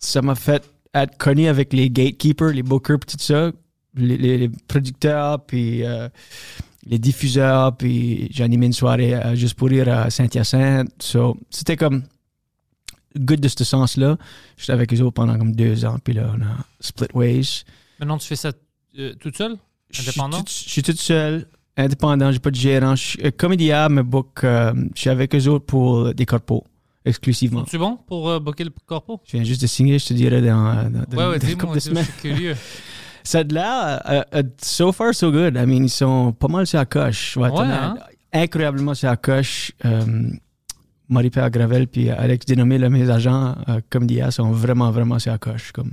[SPEAKER 3] Ça m'a fait être connu avec les gatekeepers, les bookers, puis tout ça. Les, les- les producteurs, puis euh, les diffuseurs, puis j'ai animé une soirée euh, juste pour rire à Saint-Hyacinthe. So, c'était comme good de ce sens-là. J'étais avec eux autres pendant comme deux ans, puis là, on a split ways.
[SPEAKER 2] Maintenant, tu fais ça euh, toute seule? Indépendant?
[SPEAKER 3] Je suis toute seule, indépendant, j'ai pas de gérant. Je suis- euh, Comédia me book, euh, je suis avec eux autres pour des corpos. exclusivement.
[SPEAKER 2] Es-tu bon pour booker le corpo?
[SPEAKER 3] Je viens juste de signer, je te dirais, dans, dans, dans
[SPEAKER 2] Ouais, ouais,
[SPEAKER 3] une
[SPEAKER 2] dis-moi, je suis curieux. <laughs>
[SPEAKER 3] Ça a de l'air, euh, euh, so far, so good. I mean, ils sont pas mal sur la coche. Ouais,
[SPEAKER 2] hein?
[SPEAKER 3] Incroyablement sur la coche. Euh, Marie-Pierre Gravel puis Alex Dénommé, là, mes agents, euh, comme d'hier, sont vraiment, vraiment sur la coche. Comme,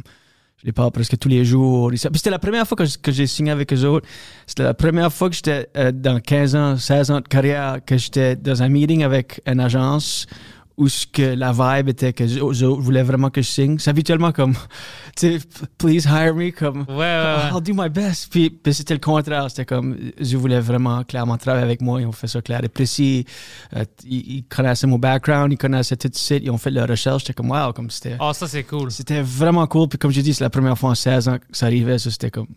[SPEAKER 3] je les parle presque tous les jours. Puis C'était la première fois que, j'ai signé avec eux autres. C'était la première fois que j'étais euh, dans 15 ans, 16 ans de carrière, que j'étais dans un meeting avec une agence où ce que la vibe était que autres voulaient vraiment que je signe. C'est habituellement comme, <laughs> tu sais, please hire me, comme,
[SPEAKER 2] Ouais, ouais, ouais.
[SPEAKER 3] I'll do my best. Puis, puis c'était le contraire. C'était comme, je voulais vraiment clairement travailler avec moi. Ils ont fait ça clair et précis. Euh, ils, ils connaissaient mon background, ils connaissaient tout le site, ils ont fait leur recherche. J'étais comme, wow, comme c'était.
[SPEAKER 2] Ah, ça, c'est cool.
[SPEAKER 3] C'était vraiment cool. Puis comme j'ai dit, c'est la première fois en 16 ans que ça arrivait. Ça, c'était comme.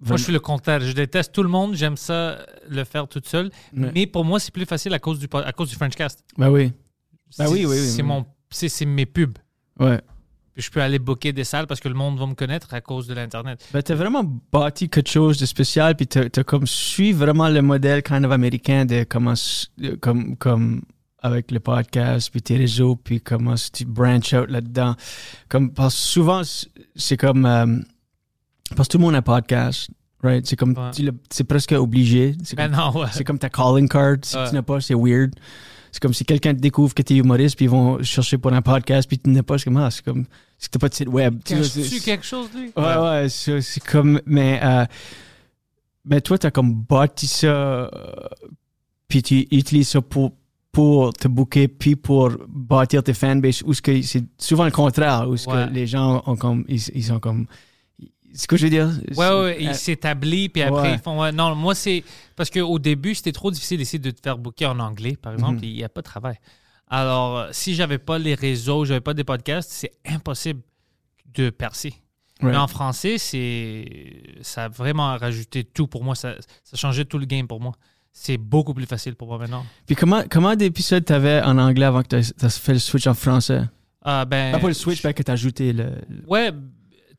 [SPEAKER 2] Moi, je suis le contraire. Je déteste tout le monde. J'aime ça le faire toute seule. Mais pour moi, c'est plus facile à cause du, à cause du Frenchcast.
[SPEAKER 3] Ben oui. Ben
[SPEAKER 2] C'est-
[SPEAKER 3] oui, oui, oui,
[SPEAKER 2] C'est mon, c'est c'est mes pubs.
[SPEAKER 3] Ouais.
[SPEAKER 2] Puis je peux aller booker des salles parce que le monde va me connaître à cause de l'Internet.
[SPEAKER 3] Ben, t'as vraiment bâti quelque chose de spécial, puis t'as, t'as comme suivi vraiment le modèle kind of américain de comment, comme, comme avec le podcast, puis tes réseaux, puis comment tu branch out là-dedans. Comme, parce souvent, c'est- comme, euh, parce que tout le monde a un podcast, right? C'est comme,
[SPEAKER 2] Ouais.
[SPEAKER 3] tu l'as- c'est presque obligé. C'est
[SPEAKER 2] Ben
[SPEAKER 3] comme,
[SPEAKER 2] non, ouais.
[SPEAKER 3] c'est comme ta calling card. Si
[SPEAKER 2] Ouais.
[SPEAKER 3] tu n'as pas, c'est weird. C'est comme si quelqu'un te découvre que tu es humoriste, puis ils vont chercher pour un podcast, puis tu n'as pas. C'est comme, ah, c'est comme, c'est que t'as pas de site web. Tu
[SPEAKER 2] Caches-tu quelque chose, lui?
[SPEAKER 3] Ouais, ouais, c'est c'est comme. Mais, euh, mais toi, t'as comme bâti ça, euh, puis tu utilises ça pour, pour te booker, puis pour bâtir tes fanbase, où ce que c'est souvent le contraire, où ce
[SPEAKER 2] Ouais.
[SPEAKER 3] que les gens ont comme. Ils, ils sont comme. Ce que je veux dire?
[SPEAKER 2] Ouais, ouais,
[SPEAKER 3] c'est-
[SPEAKER 2] il
[SPEAKER 3] euh,
[SPEAKER 2] s'établit, puis après,
[SPEAKER 3] ouais.
[SPEAKER 2] ils font. ouais, non, moi, c'est. Parce qu'au début, c'était trop difficile d'essayer de te faire booker en anglais, par exemple,
[SPEAKER 3] Mhm.
[SPEAKER 2] et il n'y a pas de travail. Alors, euh, si j'avais pas les réseaux, j'avais pas des podcasts, c'est impossible de percer.
[SPEAKER 3] ouais.
[SPEAKER 2] Mais en français, c'est. Ça a vraiment rajouté tout pour moi. Ça, ça changeait tout le game pour moi. C'est beaucoup plus facile pour moi maintenant.
[SPEAKER 3] Puis comment, comment d'épisodes t'avais en anglais avant que t'aies t'aies fait le switch en français?
[SPEAKER 2] Ah, ben.
[SPEAKER 3] pas, le switch, mais que t'as ajouté le, le-
[SPEAKER 2] Ouais,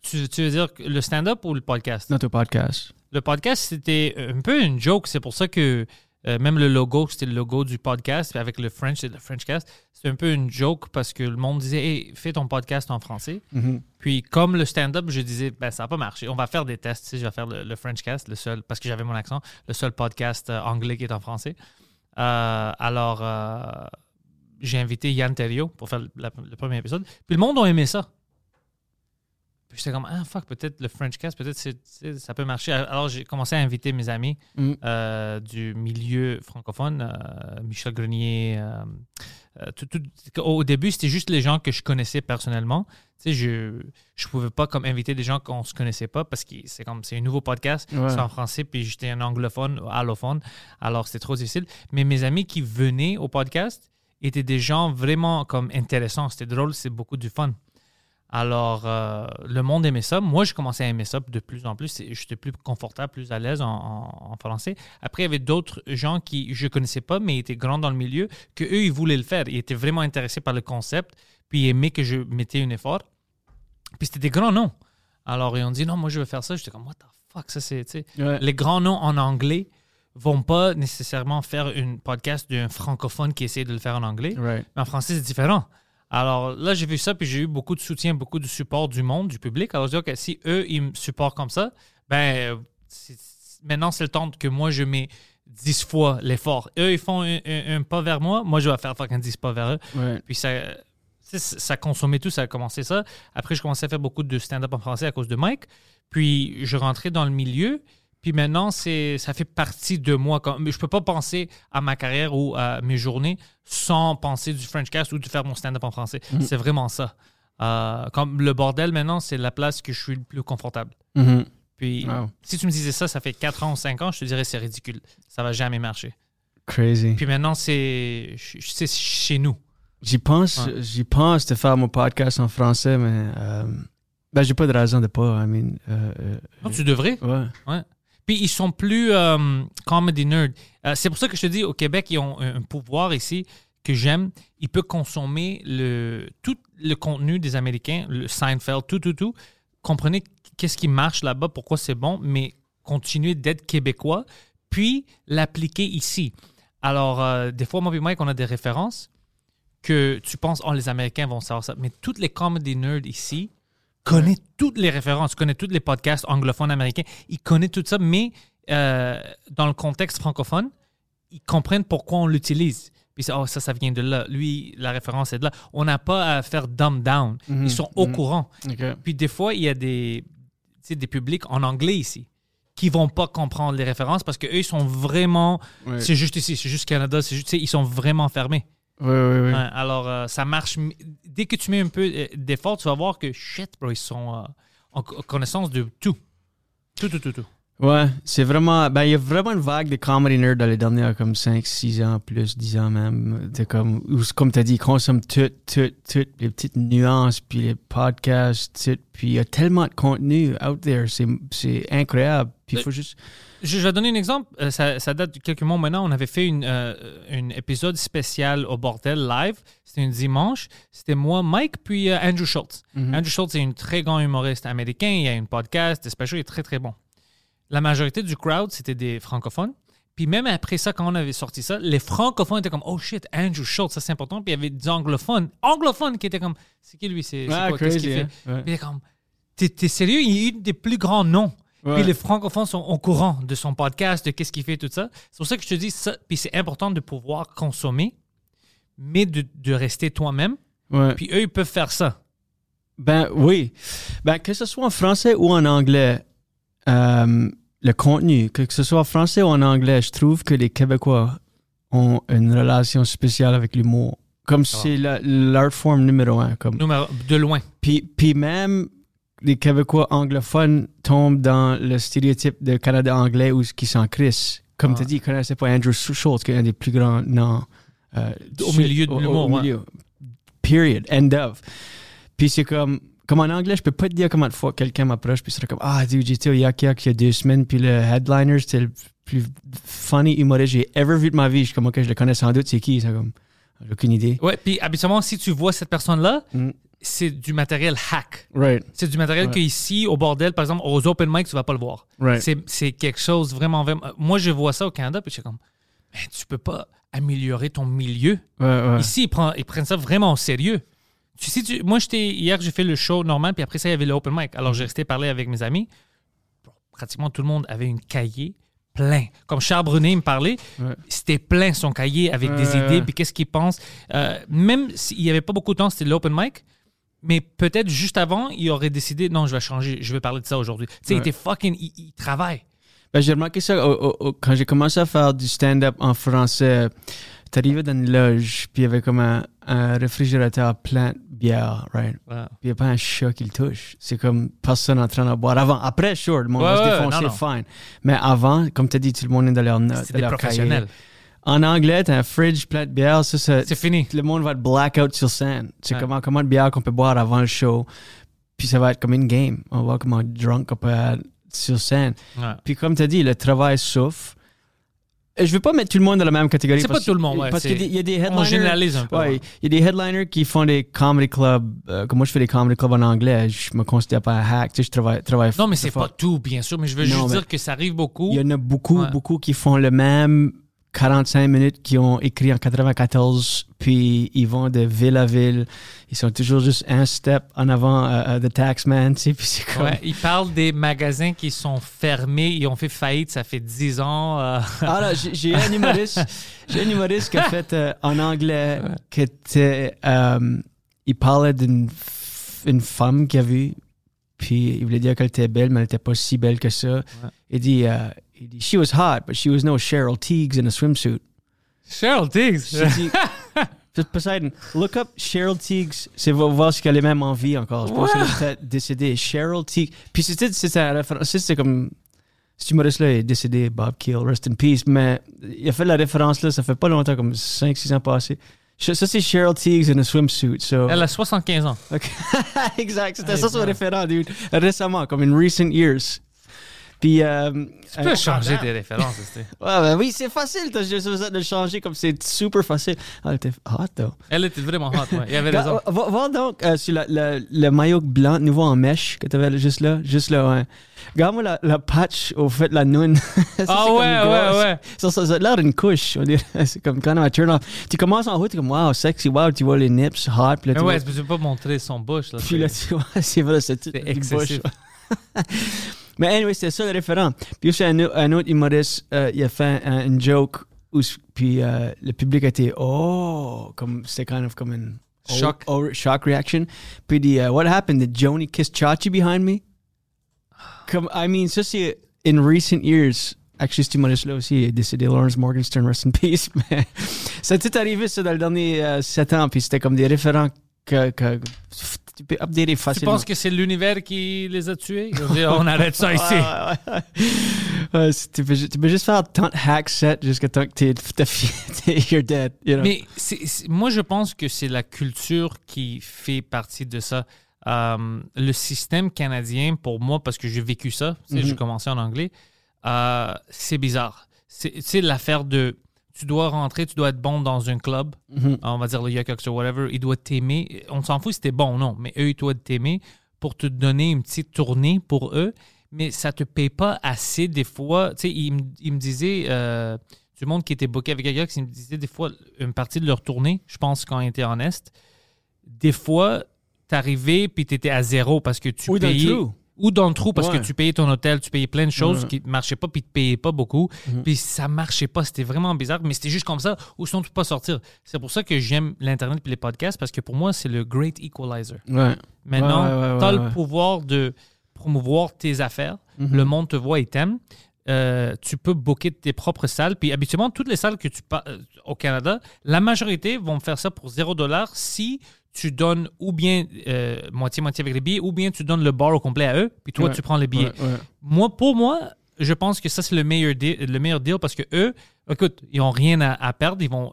[SPEAKER 2] tu, tu veux dire le stand-up ou le podcast?
[SPEAKER 3] ton podcast.
[SPEAKER 2] Le podcast, c'était un peu une joke. C'est pour ça que euh, même le logo, c'était le logo du podcast. Puis avec le French, c'est le Frenchcast. C'est un peu une joke parce que le monde disait hey, fais ton podcast en français. Puis comme le stand-up, je disais ben, ça n'a pas marché. On va faire des tests. Tu sais, je vais faire le, le Frenchcast, le seul, parce que j'avais mon accent, le seul podcast euh, anglais qui est en français. Euh, alors, j'ai invité Yann Terrio pour faire le, la- le premier épisode. Puis le monde a aimé ça. Puis j'étais comme, ah fuck, peut-être le Frenchcast, peut-être c'est- c'est- ça peut marcher. Alors j'ai commencé à inviter mes amis
[SPEAKER 3] Mm.
[SPEAKER 2] euh, du milieu francophone, euh, Michel Grenier. euh, tout- tout- au début, c'était juste les gens que je connaissais personnellement. Tu sais, je je pouvais pas comme inviter des gens qu'on se connaissait pas parce que c'est comme c'est un nouveau podcast,
[SPEAKER 3] Ouais.
[SPEAKER 2] c'est en français, puis j'étais un anglophone, allophone, alors c'était trop difficile. Mais mes amis qui venaient au podcast étaient des gens vraiment comme intéressants. C'était drôle, c'est beaucoup du fun. Alors, euh, le monde aimait ça. Moi, je commençais à aimer ça de plus en plus. Et J'étais plus confortable, plus à l'aise en, en- en français. Après, il y avait d'autres gens qui je connaissais pas, mais étaient grands dans le milieu, que eux, ils voulaient le faire. Ils étaient vraiment intéressés par le concept, puis ils aimaient que je mettais un effort. Puis c'était des grands noms. Alors, ils ont dit, non, moi, je veux faire ça. J'étais comme, what the fuck, ça, c'est.
[SPEAKER 3] Ouais.
[SPEAKER 2] Les grands noms en anglais vont pas nécessairement faire une podcast d'un francophone qui essaie de le faire en anglais.
[SPEAKER 3] Right.
[SPEAKER 2] Mais en français, c'est différent. Alors là, j'ai vu ça, puis j'ai eu beaucoup de soutien, beaucoup de support du monde, du public. Alors je dis, OK, si eux, ils me supportent comme ça, ben, maintenant, c'est le temps que moi, je mets 10 fois l'effort. Eux, ils font un, un- un pas vers moi, moi, je vais faire fucking 10 pas vers eux.
[SPEAKER 3] Ouais.
[SPEAKER 2] Puis ça, ça consommait tout, ça a commencé ça. Après, je commençais à faire beaucoup de stand-up en français à cause de Mike. Puis je rentrais dans le milieu. Puis maintenant, c'est, ça fait partie de moi. Mais je peux pas penser à ma carrière ou à mes journées sans penser du Frenchcast ou de faire mon stand-up en français. C'est vraiment ça. Euh, comme le bordel, maintenant, c'est la place que je suis le plus confortable.
[SPEAKER 3] Mhm.
[SPEAKER 2] Puis
[SPEAKER 3] Wow.
[SPEAKER 2] si tu me disais ça, ça fait 4 ans ou 5 ans, je te dirais c'est ridicule. Ça va jamais marcher.
[SPEAKER 3] Crazy.
[SPEAKER 2] Puis maintenant, c'est, c'est chez nous.
[SPEAKER 3] J'y pense,
[SPEAKER 2] Ouais.
[SPEAKER 3] j'y pense de faire mon podcast en français, mais euh, ben j'ai pas de raison de pas. I mean, euh, euh,
[SPEAKER 2] Non, tu devrais.
[SPEAKER 3] ouais.
[SPEAKER 2] Puis ils sont plus euh, comedy nerd. Euh, c'est pour ça que je te dis, au Québec, ils ont un, pouvoir ici que j'aime. Ils peuvent consommer tout le contenu des Américains, le Seinfeld, tout, tout, tout. Comprenez qu'est-ce qui marche là-bas, pourquoi c'est bon, mais continuer d'être québécois, puis l'appliquer ici. Alors, euh, des fois, moi et Mike, on a des références que tu penses, oh, les Américains vont savoir ça. Mais toutes les comedy nerds ici connaissent toutes les références, connaissent tous les podcasts anglophones américains. Ils connaissent tout ça, mais euh, dans le contexte francophone, ils comprennent pourquoi on l'utilise. Puis oh, ça, ça vient de là. Lui, la référence est de là. On n'a pas à faire dumb down.
[SPEAKER 3] Mhm,
[SPEAKER 2] Ils sont au
[SPEAKER 3] mhm.
[SPEAKER 2] courant. Puis des fois, il y a des, des publics en anglais ici qui vont pas comprendre les références parce qu'eux, ils sont vraiment...
[SPEAKER 3] Ouais.
[SPEAKER 2] C'est juste ici, c'est juste Canada, c'est juste, ils sont vraiment fermés.
[SPEAKER 3] Oui, oui, oui.
[SPEAKER 2] Alors, euh, ça marche. Dès que tu mets un peu euh, d'effort, tu vas voir que, shit, bro, ils sont euh, en co- connaissance de tout. Tout, tout, tout, tout.
[SPEAKER 3] Ouais, c'est vraiment. Ben, il y a vraiment une vague de comedy nerd dans les dernières comme 5, 6 ans, plus 10 ans même. De comme, où, comme tu as dit, ils consomment tout, tout, tout, les petites nuances, puis les podcasts, tout. Puis il y a tellement de contenu out there, c'est c'est incroyable. Puis il faut juste.
[SPEAKER 2] Je, je vais donner un exemple. Euh, ça, ça date de quelques mois maintenant. On avait fait une, euh, un épisode spécial au bordel live. C'était un dimanche. C'était moi, Mike, puis euh, Andrew Schultz. Andrew Schultz est un très grand humoriste américain. Il a un podcast, des il est très, très bon. La majorité du crowd, c'était des francophones. Puis même après ça, quand on avait sorti ça, les francophones étaient comme Oh shit, Andrew Schultz, ça c'est important. Puis il y avait des anglophones, anglophones qui étaient comme C'est qui lui? C'est
[SPEAKER 3] Ah,
[SPEAKER 2] quoi? Qu'est-ce qu'il fait?
[SPEAKER 3] hein? Ouais.
[SPEAKER 2] Puis il est comme T'es t'es sérieux? Il est un des plus grands noms.
[SPEAKER 3] Ouais.
[SPEAKER 2] Puis les francophones sont au courant de son podcast, de qu'est-ce qu'il fait, tout ça. C'est pour ça que je te dis ça. Puis c'est important de pouvoir consommer, mais de, de rester toi-même.
[SPEAKER 3] Ouais.
[SPEAKER 2] Puis eux, ils peuvent faire ça.
[SPEAKER 3] Ben oui. Ben, que ce soit en français ou en anglais, euh, le contenu, que ce soit en français ou en anglais, je trouve que les Québécois ont une relation spéciale avec l'humour. Comme c'est la- l'art form numéro un. Comme.
[SPEAKER 2] De loin.
[SPEAKER 3] Puis, puis même les Québécois anglophones tombent dans le stéréotype de Canada anglais où qui s'en crissent. Comme tu as dit, ils ne connaissaient pas Andrew Schultz, qui est un des plus grands noms. euh,
[SPEAKER 2] Au milieu de l'humour,
[SPEAKER 3] au
[SPEAKER 2] ouais.
[SPEAKER 3] milieu. Period. End of. Puis c'est comme, comme en anglais, je peux pas te dire comment de fois quelqu'un m'approche, puis c'est comme, ah, dude, j'étais au Yak Yak il y a deux semaines, puis le headliner, c'était le plus funny humoriste que j'ai ever vu de ma vie. Je suis comme, ok, je le connais sans doute, c'est qui? C'est comme, j'ai aucune idée.
[SPEAKER 2] Ouais, puis habituellement, si tu vois cette personne-là,
[SPEAKER 3] Mm.
[SPEAKER 2] c'est du matériel hack.
[SPEAKER 3] Right,
[SPEAKER 2] C'est du matériel
[SPEAKER 3] Ouais.
[SPEAKER 2] qu'ici, au bordel, par exemple, aux open mic, tu vas pas le voir.
[SPEAKER 3] right.
[SPEAKER 2] C'est, c'est quelque chose vraiment, vraiment. Moi, je vois ça au Canada, puis je suis comme, Man, tu peux pas améliorer ton milieu.
[SPEAKER 3] Ouais, ouais.
[SPEAKER 2] Ici, ils, prennent- ils prennent ça vraiment au sérieux. Tu sais, tu- moi, j'étais, hier, j'ai fait le show normal, puis après ça, il y avait le open mic. Alors, j'ai resté parler avec mes amis. Pratiquement tout le monde avait une cahier plein. Comme Charles Brunet il me parlait,
[SPEAKER 3] Ouais.
[SPEAKER 2] c'était plein son cahier avec des idées, puis qu'est-ce qu'il pense. Euh, même s'il n'y avait pas beaucoup de temps, c'était l'open mic. Mais peut-être juste avant, il aurait décidé, non, je vais changer, je vais parler de ça aujourd'hui. Tu sais, il était fucking, il, il travaille.
[SPEAKER 3] Ben, j'ai remarqué ça quand j'ai commencé à faire du stand-up en français. T'arrivais dans une loge, puis il y avait comme un, un réfrigérateur plein bière, right? Puis il n'y a pas un chat qui le touche. C'est comme personne en train de boire. Avant, après, sure, le monde
[SPEAKER 2] Ouais,
[SPEAKER 3] va se défoncer,
[SPEAKER 2] non,
[SPEAKER 3] fine. Mais avant, comme tu as dit, tout le monde est dans leur note.
[SPEAKER 2] C'est des professionnels.
[SPEAKER 3] En anglais, t'as un fridge plein de bière, ça, ça-
[SPEAKER 2] C'est fini.
[SPEAKER 3] le monde va être blackout sur scène. C'est
[SPEAKER 2] Ouais.
[SPEAKER 3] comment, comment de bière qu'on peut boire avant le show. Puis ça va être comme une game. On va voir comment drunk on peut être sur scène.
[SPEAKER 2] Ouais.
[SPEAKER 3] Puis comme tu as dit, le travail souffre. Et Je veux pas mettre tout le monde dans la même catégorie.
[SPEAKER 2] C'est pas tout le monde, ouais,
[SPEAKER 3] Parce qu'il y a des- il y a des
[SPEAKER 2] On
[SPEAKER 3] headliners.
[SPEAKER 2] généralise un peu.
[SPEAKER 3] Ouais,
[SPEAKER 2] ouais.
[SPEAKER 3] il y a des headliners qui font des comedy clubs. euh, comme moi, je fais des comedy clubs en anglais. Je me considère pas un hack. Tu sais, je travaille, travaille
[SPEAKER 2] Non, mais c'est pas tout, bien sûr, mais je veux
[SPEAKER 3] Non,
[SPEAKER 2] juste dire que ça arrive beaucoup.
[SPEAKER 3] Il y en a beaucoup, beaucoup qui font le même 45 minutes qui ont écrit en 94, puis ils vont de ville à ville. Ils sont toujours juste un step en avant euh, euh, The Taxman, <laughs> tu sais, puis c'est comme...
[SPEAKER 2] Ouais, ils parlent des magasins qui sont fermés, ils ont fait faillite, ça fait 10 ans. euh,
[SPEAKER 3] Ah là, j'ai un humoriste, <laughs> j'ai un humoriste qui a fait euh, en anglais, qui était, euh, il parlait d'une une femme qu'il a vue, puis il voulait dire qu'elle était belle, mais elle n'était pas si belle que ça. Il dit, euh, il dit, she was hot, but she was no Cheryl Teagues in a swimsuit.
[SPEAKER 2] Cheryl. <laughs>
[SPEAKER 3] J'ai Poseidon, look up Cheryl Teagues, c'est voir voir si elle est même en vie encore. Je pense qu'elle est décédée. Cheryl Teagues. Puis c'était c'était la référence, c'était comme cet humoriste-là est décédé, Bob Keel, rest in peace, mais il a fait la référence là, ça fait pas longtemps, comme 5-6 ans passés. Ça, c'est Cheryl Teagues in a swimsuit. So.
[SPEAKER 2] Elle a 75 ans.
[SPEAKER 3] Ok. <laughs> exact, c'était ça son référent, dude. Récemment, comme in recent years. Puis. euh,
[SPEAKER 2] Tu peux
[SPEAKER 3] euh,
[SPEAKER 2] changer tes références. <laughs>
[SPEAKER 3] Ouais, ben oui, c'est facile. T'as juste besoin de le changer comme c'est super facile. Ah, elle était hot, though.
[SPEAKER 2] Elle était vraiment hot, ouais. Il avait
[SPEAKER 3] Regarde,
[SPEAKER 2] raison.
[SPEAKER 3] Va, va donc euh, sur la- la- le maillot blanc nouveau en mèche que t'avais juste là. Juste là, ouais. Regarde-moi la, la patch au fait de la noune. <laughs> Ça,
[SPEAKER 2] Ah ouais, ouais, ouais.
[SPEAKER 3] Ça, ça, ça a l'air d'une couche. on dirait. <laughs> C'est comme quand même un turn off. Tu commences en haut, t'es comme wow, sexy, wow, tu vois les nips, hot. Puis là,
[SPEAKER 2] Mais ouais,
[SPEAKER 3] vois-
[SPEAKER 2] tu peux pas montrer son bouche. Là,
[SPEAKER 3] puis là, tu vois, c'est vrai, c'est
[SPEAKER 2] excessif.
[SPEAKER 3] bouche. <laughs> Mais anyway, c'était ça le référent. Puis aussi, un, un autre humoriste, euh, il a fait un- une joke, où, puis euh, le public a été oh, comme c'était kind of comme une
[SPEAKER 2] Shock.
[SPEAKER 3] shock reaction. Puis il dit, uh, what happened? Did Joni kiss Chachi behind me? Comme, I mean, ça c'est in recent years. Actually, cet humoriste-là aussi est décédé, Lawrence Morgenstern, rest in peace. <laughs> Mais ça a tout arrivé ça dans les derniers 7 ans, puis c'était comme des référents que, que tu peux updater
[SPEAKER 2] Tu
[SPEAKER 3] facilement.
[SPEAKER 2] penses que c'est l'univers qui les a tués? On arrête ça <laughs> ici.
[SPEAKER 3] Ouais, tu, peux, ju- tu peux juste faire tant de hack set jusqu'à temps que t'es, <laughs> you're dead. You know?
[SPEAKER 2] Mais moi, je pense que c'est la culture qui fait partie de ça. Euh, le système canadien, pour moi, parce que j'ai vécu ça, tu sais, j'ai
[SPEAKER 3] Mhm.
[SPEAKER 2] commencé en anglais, euh, c'est bizarre. C'est tu l'affaire de tu dois rentrer, tu dois être bon dans un club,
[SPEAKER 3] Mhm.
[SPEAKER 2] on va dire le Yakox ou whatever, il doit t'aimer. On s'en fout si t'es bon ou non, mais eux, ils doivent t'aimer pour te donner une petite tournée pour eux, mais ça te paye pas assez des fois. Tu sais, ils, me- ils me disaient, euh, du monde qui était booké avec Yakox, ils me disaient des fois, une partie de leur tournée, je pense quand ils étaient en Est, des fois, t'arrivais puis t'étais à zéro parce que tu
[SPEAKER 3] Ou dans le
[SPEAKER 2] payais...
[SPEAKER 3] trou.
[SPEAKER 2] Ou dans le trou parce
[SPEAKER 3] Ouais.
[SPEAKER 2] que tu payais ton hôtel, tu payais plein de choses qui ne marchaient pas puis tu payais pas beaucoup.
[SPEAKER 3] Mhm.
[SPEAKER 2] Puis ça marchait pas. C'était vraiment bizarre, mais c'était juste comme ça. Ou sinon, tu peux pas sortir. C'est pour ça que j'aime l'Internet et les podcasts parce que pour moi, c'est le great equalizer.
[SPEAKER 3] Ouais.
[SPEAKER 2] Maintenant,
[SPEAKER 3] Ouais,
[SPEAKER 2] tu as le pouvoir de promouvoir tes affaires.
[SPEAKER 3] Mhm.
[SPEAKER 2] Le monde te voit et t'aime. Euh, tu peux booker tes propres salles. Puis habituellement, toutes les salles que tu pas au Canada, la majorité vont faire ça pour 0 si tu donnes ou bien euh, moitié-moitié avec les billets, ou bien tu donnes le bar au complet à eux, puis toi,
[SPEAKER 3] Ouais.
[SPEAKER 2] tu prends les billets.
[SPEAKER 3] Ouais, ouais.
[SPEAKER 2] Moi, pour moi, je pense que ça, c'est le meilleur deal, le meilleur deal parce que eux, écoute, ils n'ont rien à, à perdre. Ils vont,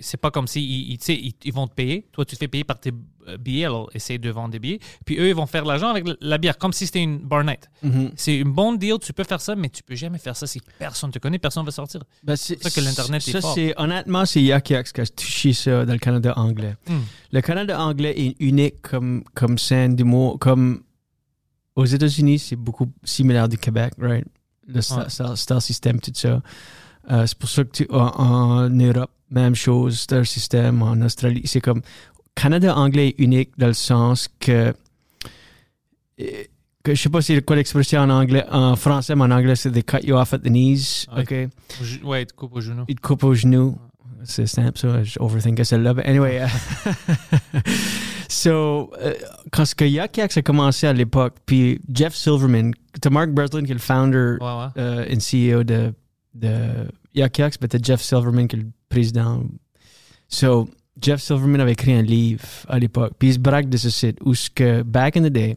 [SPEAKER 2] c'est pas comme si ils, ils- ils, vont te payer. Toi, tu te fais payer par tes euh, billets, alors essaye de vendre des billets. Puis eux, ils vont faire l'argent avec la- bière, comme si c'était une bar night.
[SPEAKER 3] Mhm.
[SPEAKER 2] C'est une bonne deal, tu peux faire ça, mais tu peux jamais faire ça si personne te connaît, personne va sortir.
[SPEAKER 3] Ben, c'est
[SPEAKER 2] ça que l'Internet est fort.
[SPEAKER 3] c'est honnêtement, c'est Yak Yak qui a touché ça dans le Canada anglais.
[SPEAKER 2] Hmm.
[SPEAKER 3] Le Canada anglais est unique comme, comme scène d'humour. Comme aux États-Unis, c'est beaucoup similaire du Québec, right? Le star,
[SPEAKER 2] Ouais.
[SPEAKER 3] star- star system, tout ça. Euh, c'est pour ça que tu, en, en Europe, même chose, star system, en Australie, c'est comme Canada anglais est unique dans le sens que, euh, que je sais pas c'est quoi l'expression en anglais, en français, mais en anglais c'est they cut you off at the knees,
[SPEAKER 2] Ouais.
[SPEAKER 3] ok?
[SPEAKER 2] Ge- Ouais, tu coupes au genou.
[SPEAKER 3] Il te coupe au genou. C'est simple, ça. Je overthink celle-là. But anyway. <laughs> so, euh, quand ce que Yak Yak a commencé à l'époque, puis Jeff Silverman, t'as Mark Breslin qui est le founder
[SPEAKER 2] Ouais, ouais.
[SPEAKER 3] euh, and CEO de, de Yak Yak, mais t'as Jeff Silverman qui est le président. So, Jeff Silverman avait écrit un livre à l'époque, puis il se braque de ce site où ce que, back in the day,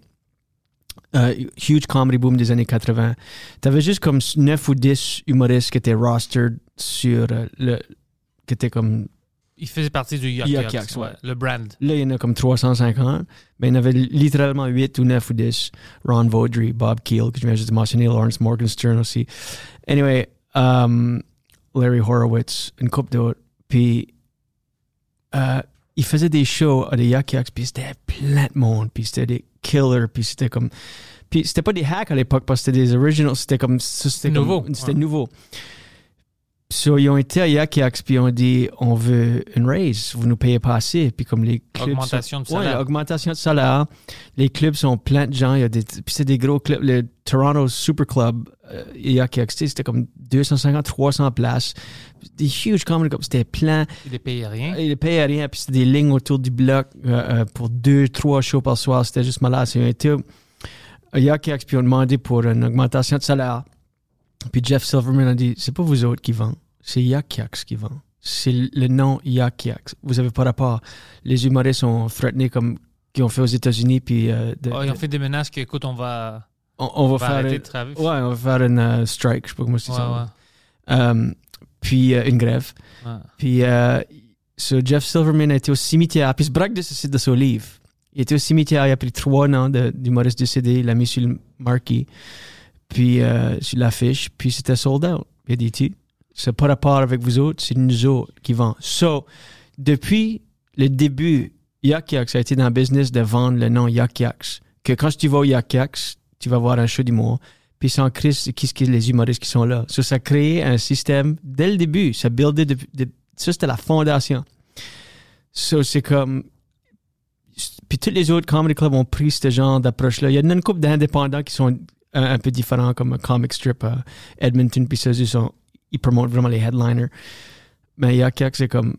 [SPEAKER 3] euh, huge comedy boom des années 80, t'avais juste comme 9 ou 10 humoristes qui étaient rostered sur euh, le. qui étaient comme.
[SPEAKER 2] Il faisait partie du Yuck
[SPEAKER 3] Yuck
[SPEAKER 2] Yucks,
[SPEAKER 3] ouais.
[SPEAKER 2] le brand.
[SPEAKER 3] Là, il y en a comme 350. Mais il y en avait littéralement 8 ou 9 ou 10. Ron Vaudry, Bob Keel, que je viens juste de mentionner, Lawrence Morgenstern aussi. Anyway, um, Larry Horowitz, couple d'autres. Puis, euh, il faisait des shows à des Yuck Yucks, puis c'était plein de monde, puis c'était des killers, puis c'était comme. Puis c'était pas des hacks à l'époque, parce que c'était des originals, c'était comme. C'était
[SPEAKER 2] Nouveau,
[SPEAKER 3] C'était
[SPEAKER 2] ouais.
[SPEAKER 3] nouveau. So, ils ont été à Yak Yaks, puis ils ont dit on veut une raise, vous nous payez pas assez. Puis comme les clubs.
[SPEAKER 2] Augmentation de
[SPEAKER 3] sont, Ouais,
[SPEAKER 2] salaire.
[SPEAKER 3] augmentation de salaire. Les clubs sont pleins de gens. Il y a des, puis c'est des gros clubs. Le Toronto Super Club, euh, Yak Yaks, tu sais, c'était comme 250, 300 places. Des huge comedy clubs, c'était plein.
[SPEAKER 2] Il ne payait rien.
[SPEAKER 3] Ils ne payaient rien, puis c'était des lignes autour du bloc euh, euh, pour deux, trois shows par soir. C'était juste malade. C'est un été. Yak Yaks, puis ils ont demandé pour une augmentation de salaire. Puis Jeff Silverman a dit c'est pas vous autres qui vendent, c'est Yak Yaks qui vend. C'est le nom Yak Yaks. Vous avez pas rapport. Les humoristes ont threatené comme qu'ils ont fait aux États-Unis, puis euh, de-
[SPEAKER 2] Oh, ils ont fait des menaces que, écoute, on va,
[SPEAKER 3] on, on
[SPEAKER 2] on va
[SPEAKER 3] faire une, ouais, on va faire une euh, strike, je sais pas comment c'est
[SPEAKER 2] Ouais,
[SPEAKER 3] ça.
[SPEAKER 2] ouais.
[SPEAKER 3] Euh, puis euh, une grève.
[SPEAKER 2] Ouais.
[SPEAKER 3] Puis euh, so Jeff Silverman a été au cimetière. Puis se braque de, ce- de son livre. Il était au cimetière, il a pris trois noms de- d'humoristes décédés, il l'a mis sur le marquis. Puis euh, l'affiche, puis c'était sold out. Il a dit, tu, c'est pas rapport avec vous autres, c'est nous autres qui vendons. So, depuis le début, Yak Yaks a été dans le business de vendre le nom Yak Yaks. Que quand tu vas au Yak Yaks, tu vas voir un show d'humour, puis sans Chris, qui ce les humoristes qui sont là. So, ça a créé un système dès le début. Ça buildé de, de- ça, c'était la fondation. So, c'est comme. Puis tous les autres comedy clubs ont pris ce genre d'approche-là. Il y a une couple d'indépendants qui sont un, un peu différents, comme Comic Strip à Edmonton, puis ils, sont, ils promotent vraiment les headliners. Mais Yak Yak, c'est comme.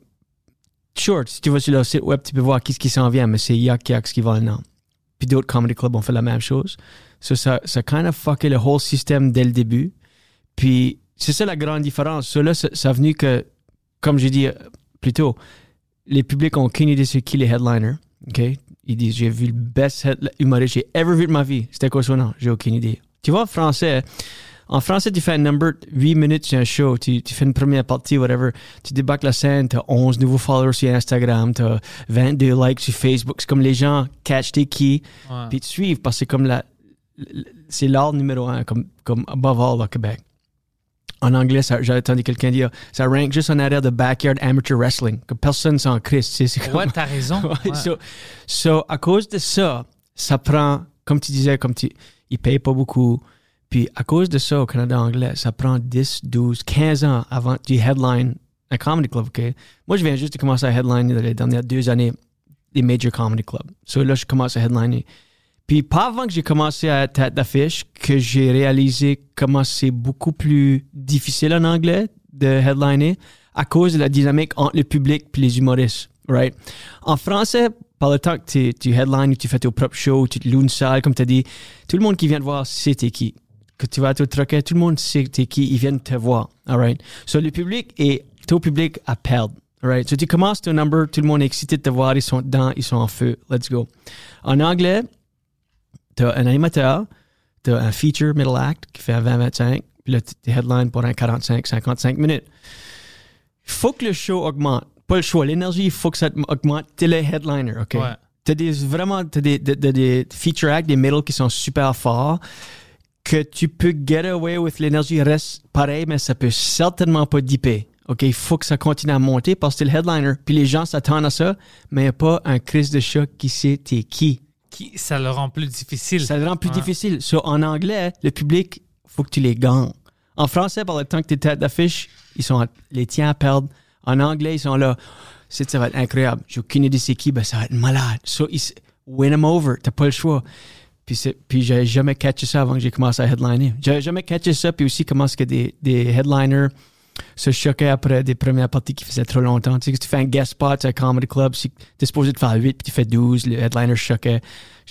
[SPEAKER 3] Sure, si tu vas sur leur site web, tu peux voir qui, qui s'en vient, mais c'est Yak Yak qui va le nom. Puis d'autres comedy clubs ont fait la même chose. So, ça, ça kind of fucké le whole système dès le début. Puis c'est ça la grande différence. Ça, là, ça, a venu que, comme j'ai dit euh, plus tôt, les publics ont aucune idée c'est qui les headliners. OK? Ils disent, j'ai vu le best humoriste que j'ai ever vu de ma vie. C'était quoi son nom? J'ai aucune idée. Tu vois, en français, en français, tu fais un number, 8 minutes sur un show, tu, tu fais une première partie, whatever, tu débarques la scène, tu as 11 nouveaux followers sur Instagram, tu as 22 likes sur Facebook. C'est comme les gens catch tes keys, puis ils te suivent parce que c'est comme la, c'est l'art numéro un, comme, comme above all au Québec. En anglais, j'ai entendu quelqu'un dire, ça rank juste en arrière de backyard amateur wrestling, que personne s'en crisse. tu sais,
[SPEAKER 2] Ouais, t'as raison. <laughs>
[SPEAKER 3] Ouais,
[SPEAKER 2] Ouais.
[SPEAKER 3] so, so, à cause de ça, ça prend, comme tu disais, comme tu, ils payent pas beaucoup. Puis à cause de ça, au Canada anglais, ça prend 10, 12, 15 ans avant du headline un comedy club, OK? Moi, je viens juste de commencer à headliner dans les dernières deux années des major comedy clubs. So là, je commence à headliner. Puis pas avant que j'ai commencé à être tête d'affiche que j'ai réalisé comment c'est beaucoup plus difficile en anglais de headliner à cause de la dynamique entre le public et les humoristes, right? En français, par le temps que tu, headlines, tu fais ton propre show, tu te loues une salle, comme tu as dit, tout le monde qui vient te voir sait t'es qui. Que tu vas au troquet, tout le monde sait t'es qui, ils viennent te voir, alright? So le public est, ton public à perdre, alright? So tu commences ton number, tout le monde est excité de te voir, ils sont dedans, ils sont en feu, let's go. En anglais, t'as un animateur, t'as un feature middle act qui fait un 20-25, puis là, t'es headline pour un 45-55 minutes. Il faut que le show augmente. Pas le choix. L'énergie, il faut que ça augmente. T'es le headliner, OK?
[SPEAKER 2] Ouais.
[SPEAKER 3] T'as des, vraiment, t'as des, des, des- des feature acts, des middle qui sont super forts, que tu peux get away with l'énergie reste pareil, mais ça peut certainement pas dipper. OK? Il faut que ça continue à monter parce que t'es le headliner. Puis les gens s'attendent à ça, mais il n'y a pas un crise de choc qui sait t'es qui.
[SPEAKER 2] Qui, ça le rend plus difficile.
[SPEAKER 3] Ça le rend plus
[SPEAKER 2] Ouais.
[SPEAKER 3] difficile. So, en anglais, le public, faut que tu les gagnes. En français, par le temps que tu es tête d'affiche, ils sont les tiens à perdre. En anglais, ils sont là. Ça va être incroyable. J'ai aucune idée c'est qui, ben ça va être malade. So, ils, win them over. T'as pas le choix. Puis, puis j'avais jamais catché ça avant que j'ai commencé à headliner. J'avais jamais catché ça. Puis aussi, comment est-ce que des, des headliners se choquaient après des premières parties qui faisaient trop longtemps. Tu sais, que tu fais un guest spot à un comedy club, si t'es supposé de faire 8 puis tu fais 12, le headliner choquait.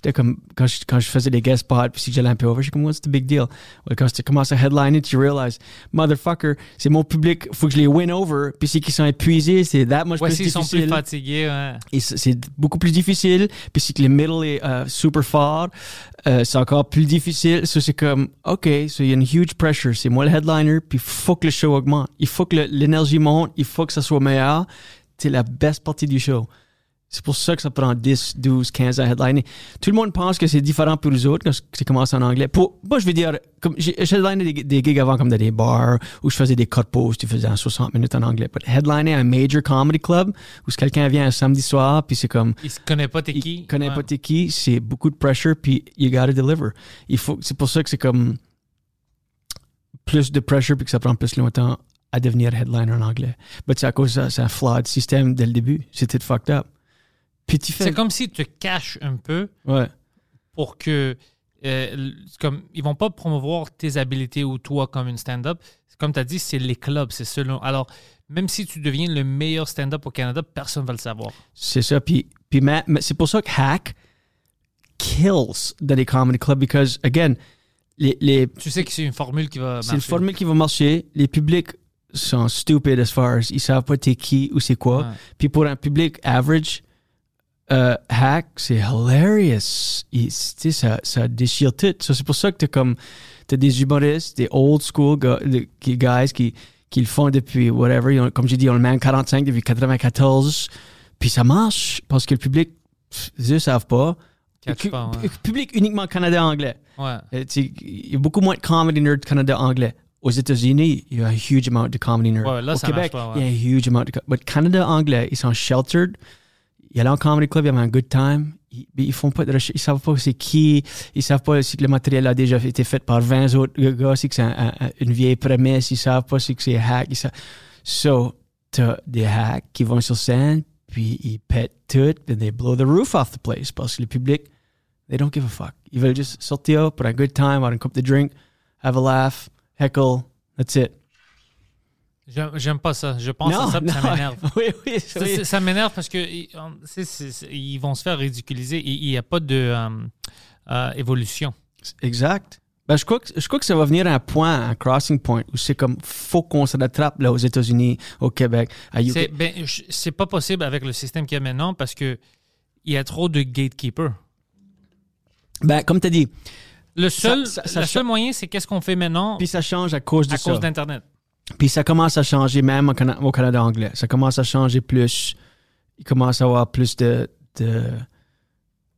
[SPEAKER 3] J'étais comme, quand je, quand je faisais des guest spots, puis si j'allais un peu over, j'étais comme, what's the big deal? Ouais, quand tu commences à headliner, tu réalises, motherfucker, c'est mon public, faut que je les win over, puis c'est qu'ils sont épuisés, c'est that much
[SPEAKER 2] Ouais,
[SPEAKER 3] plus
[SPEAKER 2] s'ils sont plus
[SPEAKER 3] difficile.
[SPEAKER 2] fatigués, ouais.
[SPEAKER 3] Et c'est beaucoup plus difficile. Puis c'est que le middle est euh, super fort. euh, c'est encore plus difficile. So c'est comme, OK, so il y a une huge pressure. C'est moi le headliner, puis faut que le show augmente. Il faut que l'énergie monte. Il faut que ça soit meilleur. C'est la best partie du show. C'est pour ça que ça prend 10, 12, 15 ans à headliner. Tout le monde pense que c'est différent pour les autres quand c'est commencé en anglais. Pour, moi, je veux dire, comme j'ai headliné des, des gigs avant comme dans des bars où je faisais des cut posts, tu faisais en 60 minutes en anglais. But headliner un major comedy club où quelqu'un vient un samedi soir puis c'est comme,
[SPEAKER 2] Ils se connaissent pas t'es
[SPEAKER 3] il
[SPEAKER 2] qui?
[SPEAKER 3] connaît
[SPEAKER 2] Ouais.
[SPEAKER 3] pas t'es qui, c'est beaucoup de pressure, puis you gotta deliver. Il faut, c'est pour ça que c'est comme plus de pressure, puis que ça prend plus longtemps à devenir headliner en anglais. Mais c'est à cause de ça, c'est un flawed système dès le début. C'était fucked up. Puis tu fais.
[SPEAKER 2] C'est comme si tu te caches un peu
[SPEAKER 3] Ouais.
[SPEAKER 2] pour que. euh, comme ils vont pas promouvoir tes habiletés ou toi comme une stand-up. Comme tu as dit, c'est les clubs, c'est selon. Alors, même si tu deviens le meilleur stand-up au Canada, personne va le savoir.
[SPEAKER 3] C'est ça. Puis, puis c'est pour ça que Hack kills dans les comedy clubs, because, again, les, les,
[SPEAKER 2] Tu sais que c'est une formule qui va
[SPEAKER 3] c'est une
[SPEAKER 2] marcher.
[SPEAKER 3] formule qui va marcher. Les publics sont stupides as far as ils savent pas t'es qui ou c'est quoi.
[SPEAKER 2] Ouais.
[SPEAKER 3] Puis pour un public average, euh, hack, c'est hilarious. Il- ça, ça déchire tout. C'est pour ça que t'as comme, t'as des humoristes, des old school qui- guys qui, qui le font depuis whatever. Ils ont- comme j'ai dit, on le met en 45 depuis 94. Puis ça marche parce que le public, pff, eux savent pas.
[SPEAKER 2] catch pas, ouais.
[SPEAKER 3] pu- Public uniquement Canada-anglais.
[SPEAKER 2] Ouais.
[SPEAKER 3] Euh, Il y a beaucoup moins de comedy nerd Canada-anglais. Aux États-Unis, il y a un huge amount de comedy nerd.
[SPEAKER 2] Ouais, là,
[SPEAKER 3] Au Québec,
[SPEAKER 2] pas,
[SPEAKER 3] il y a un huge amount de. But Canada-anglais, ils sont sheltered. Ils allaient en comedy club, ils avaient un good time. Ils, ils font pas de recherche. Ils savent pas c'est qui. Ils savent pas si le matériel a déjà été fait par 20 autres gars, si c'est un- un- une vieille prémisse. Ils savent pas si c'est hack. Ils savent... So, t'as des hacks qui vont sur scène, puis ils pètent tout, puis they blow the roof off the place parce que le public, they don't give a fuck. Ils veulent juste sortir pour un good time, avoir une coupe de drink, have a laugh, heckle, that's it.
[SPEAKER 2] J'aime pas ça. Je pense à ça, puis ça m'énerve. <laughs>
[SPEAKER 3] oui, oui,
[SPEAKER 2] Ça,
[SPEAKER 3] oui.
[SPEAKER 2] c'est- ça m'énerve parce que ils vont se faire ridiculiser. Il n'y a pas de euh, euh, évolution.
[SPEAKER 3] Exact. Ben, je, crois que, je crois que ça va venir à un point, un crossing point, où c'est comme, faut qu'on se rattrape là aux États-Unis, au Québec, à UK.
[SPEAKER 2] C'est ben, c'est pas possible avec le système qu'il y a maintenant parce que il y a trop de gatekeepers.
[SPEAKER 3] Ben, comme tu as dit,
[SPEAKER 2] Le seul,
[SPEAKER 3] ça- ça
[SPEAKER 2] le seul moyen, c'est qu'est-ce qu'on fait maintenant
[SPEAKER 3] puis ça change à cause de
[SPEAKER 2] à cause d'Internet.
[SPEAKER 3] Puis ça commence à changer même au, Cana- au Canada anglais. Ça commence à changer plus. Il commence à avoir plus de, de,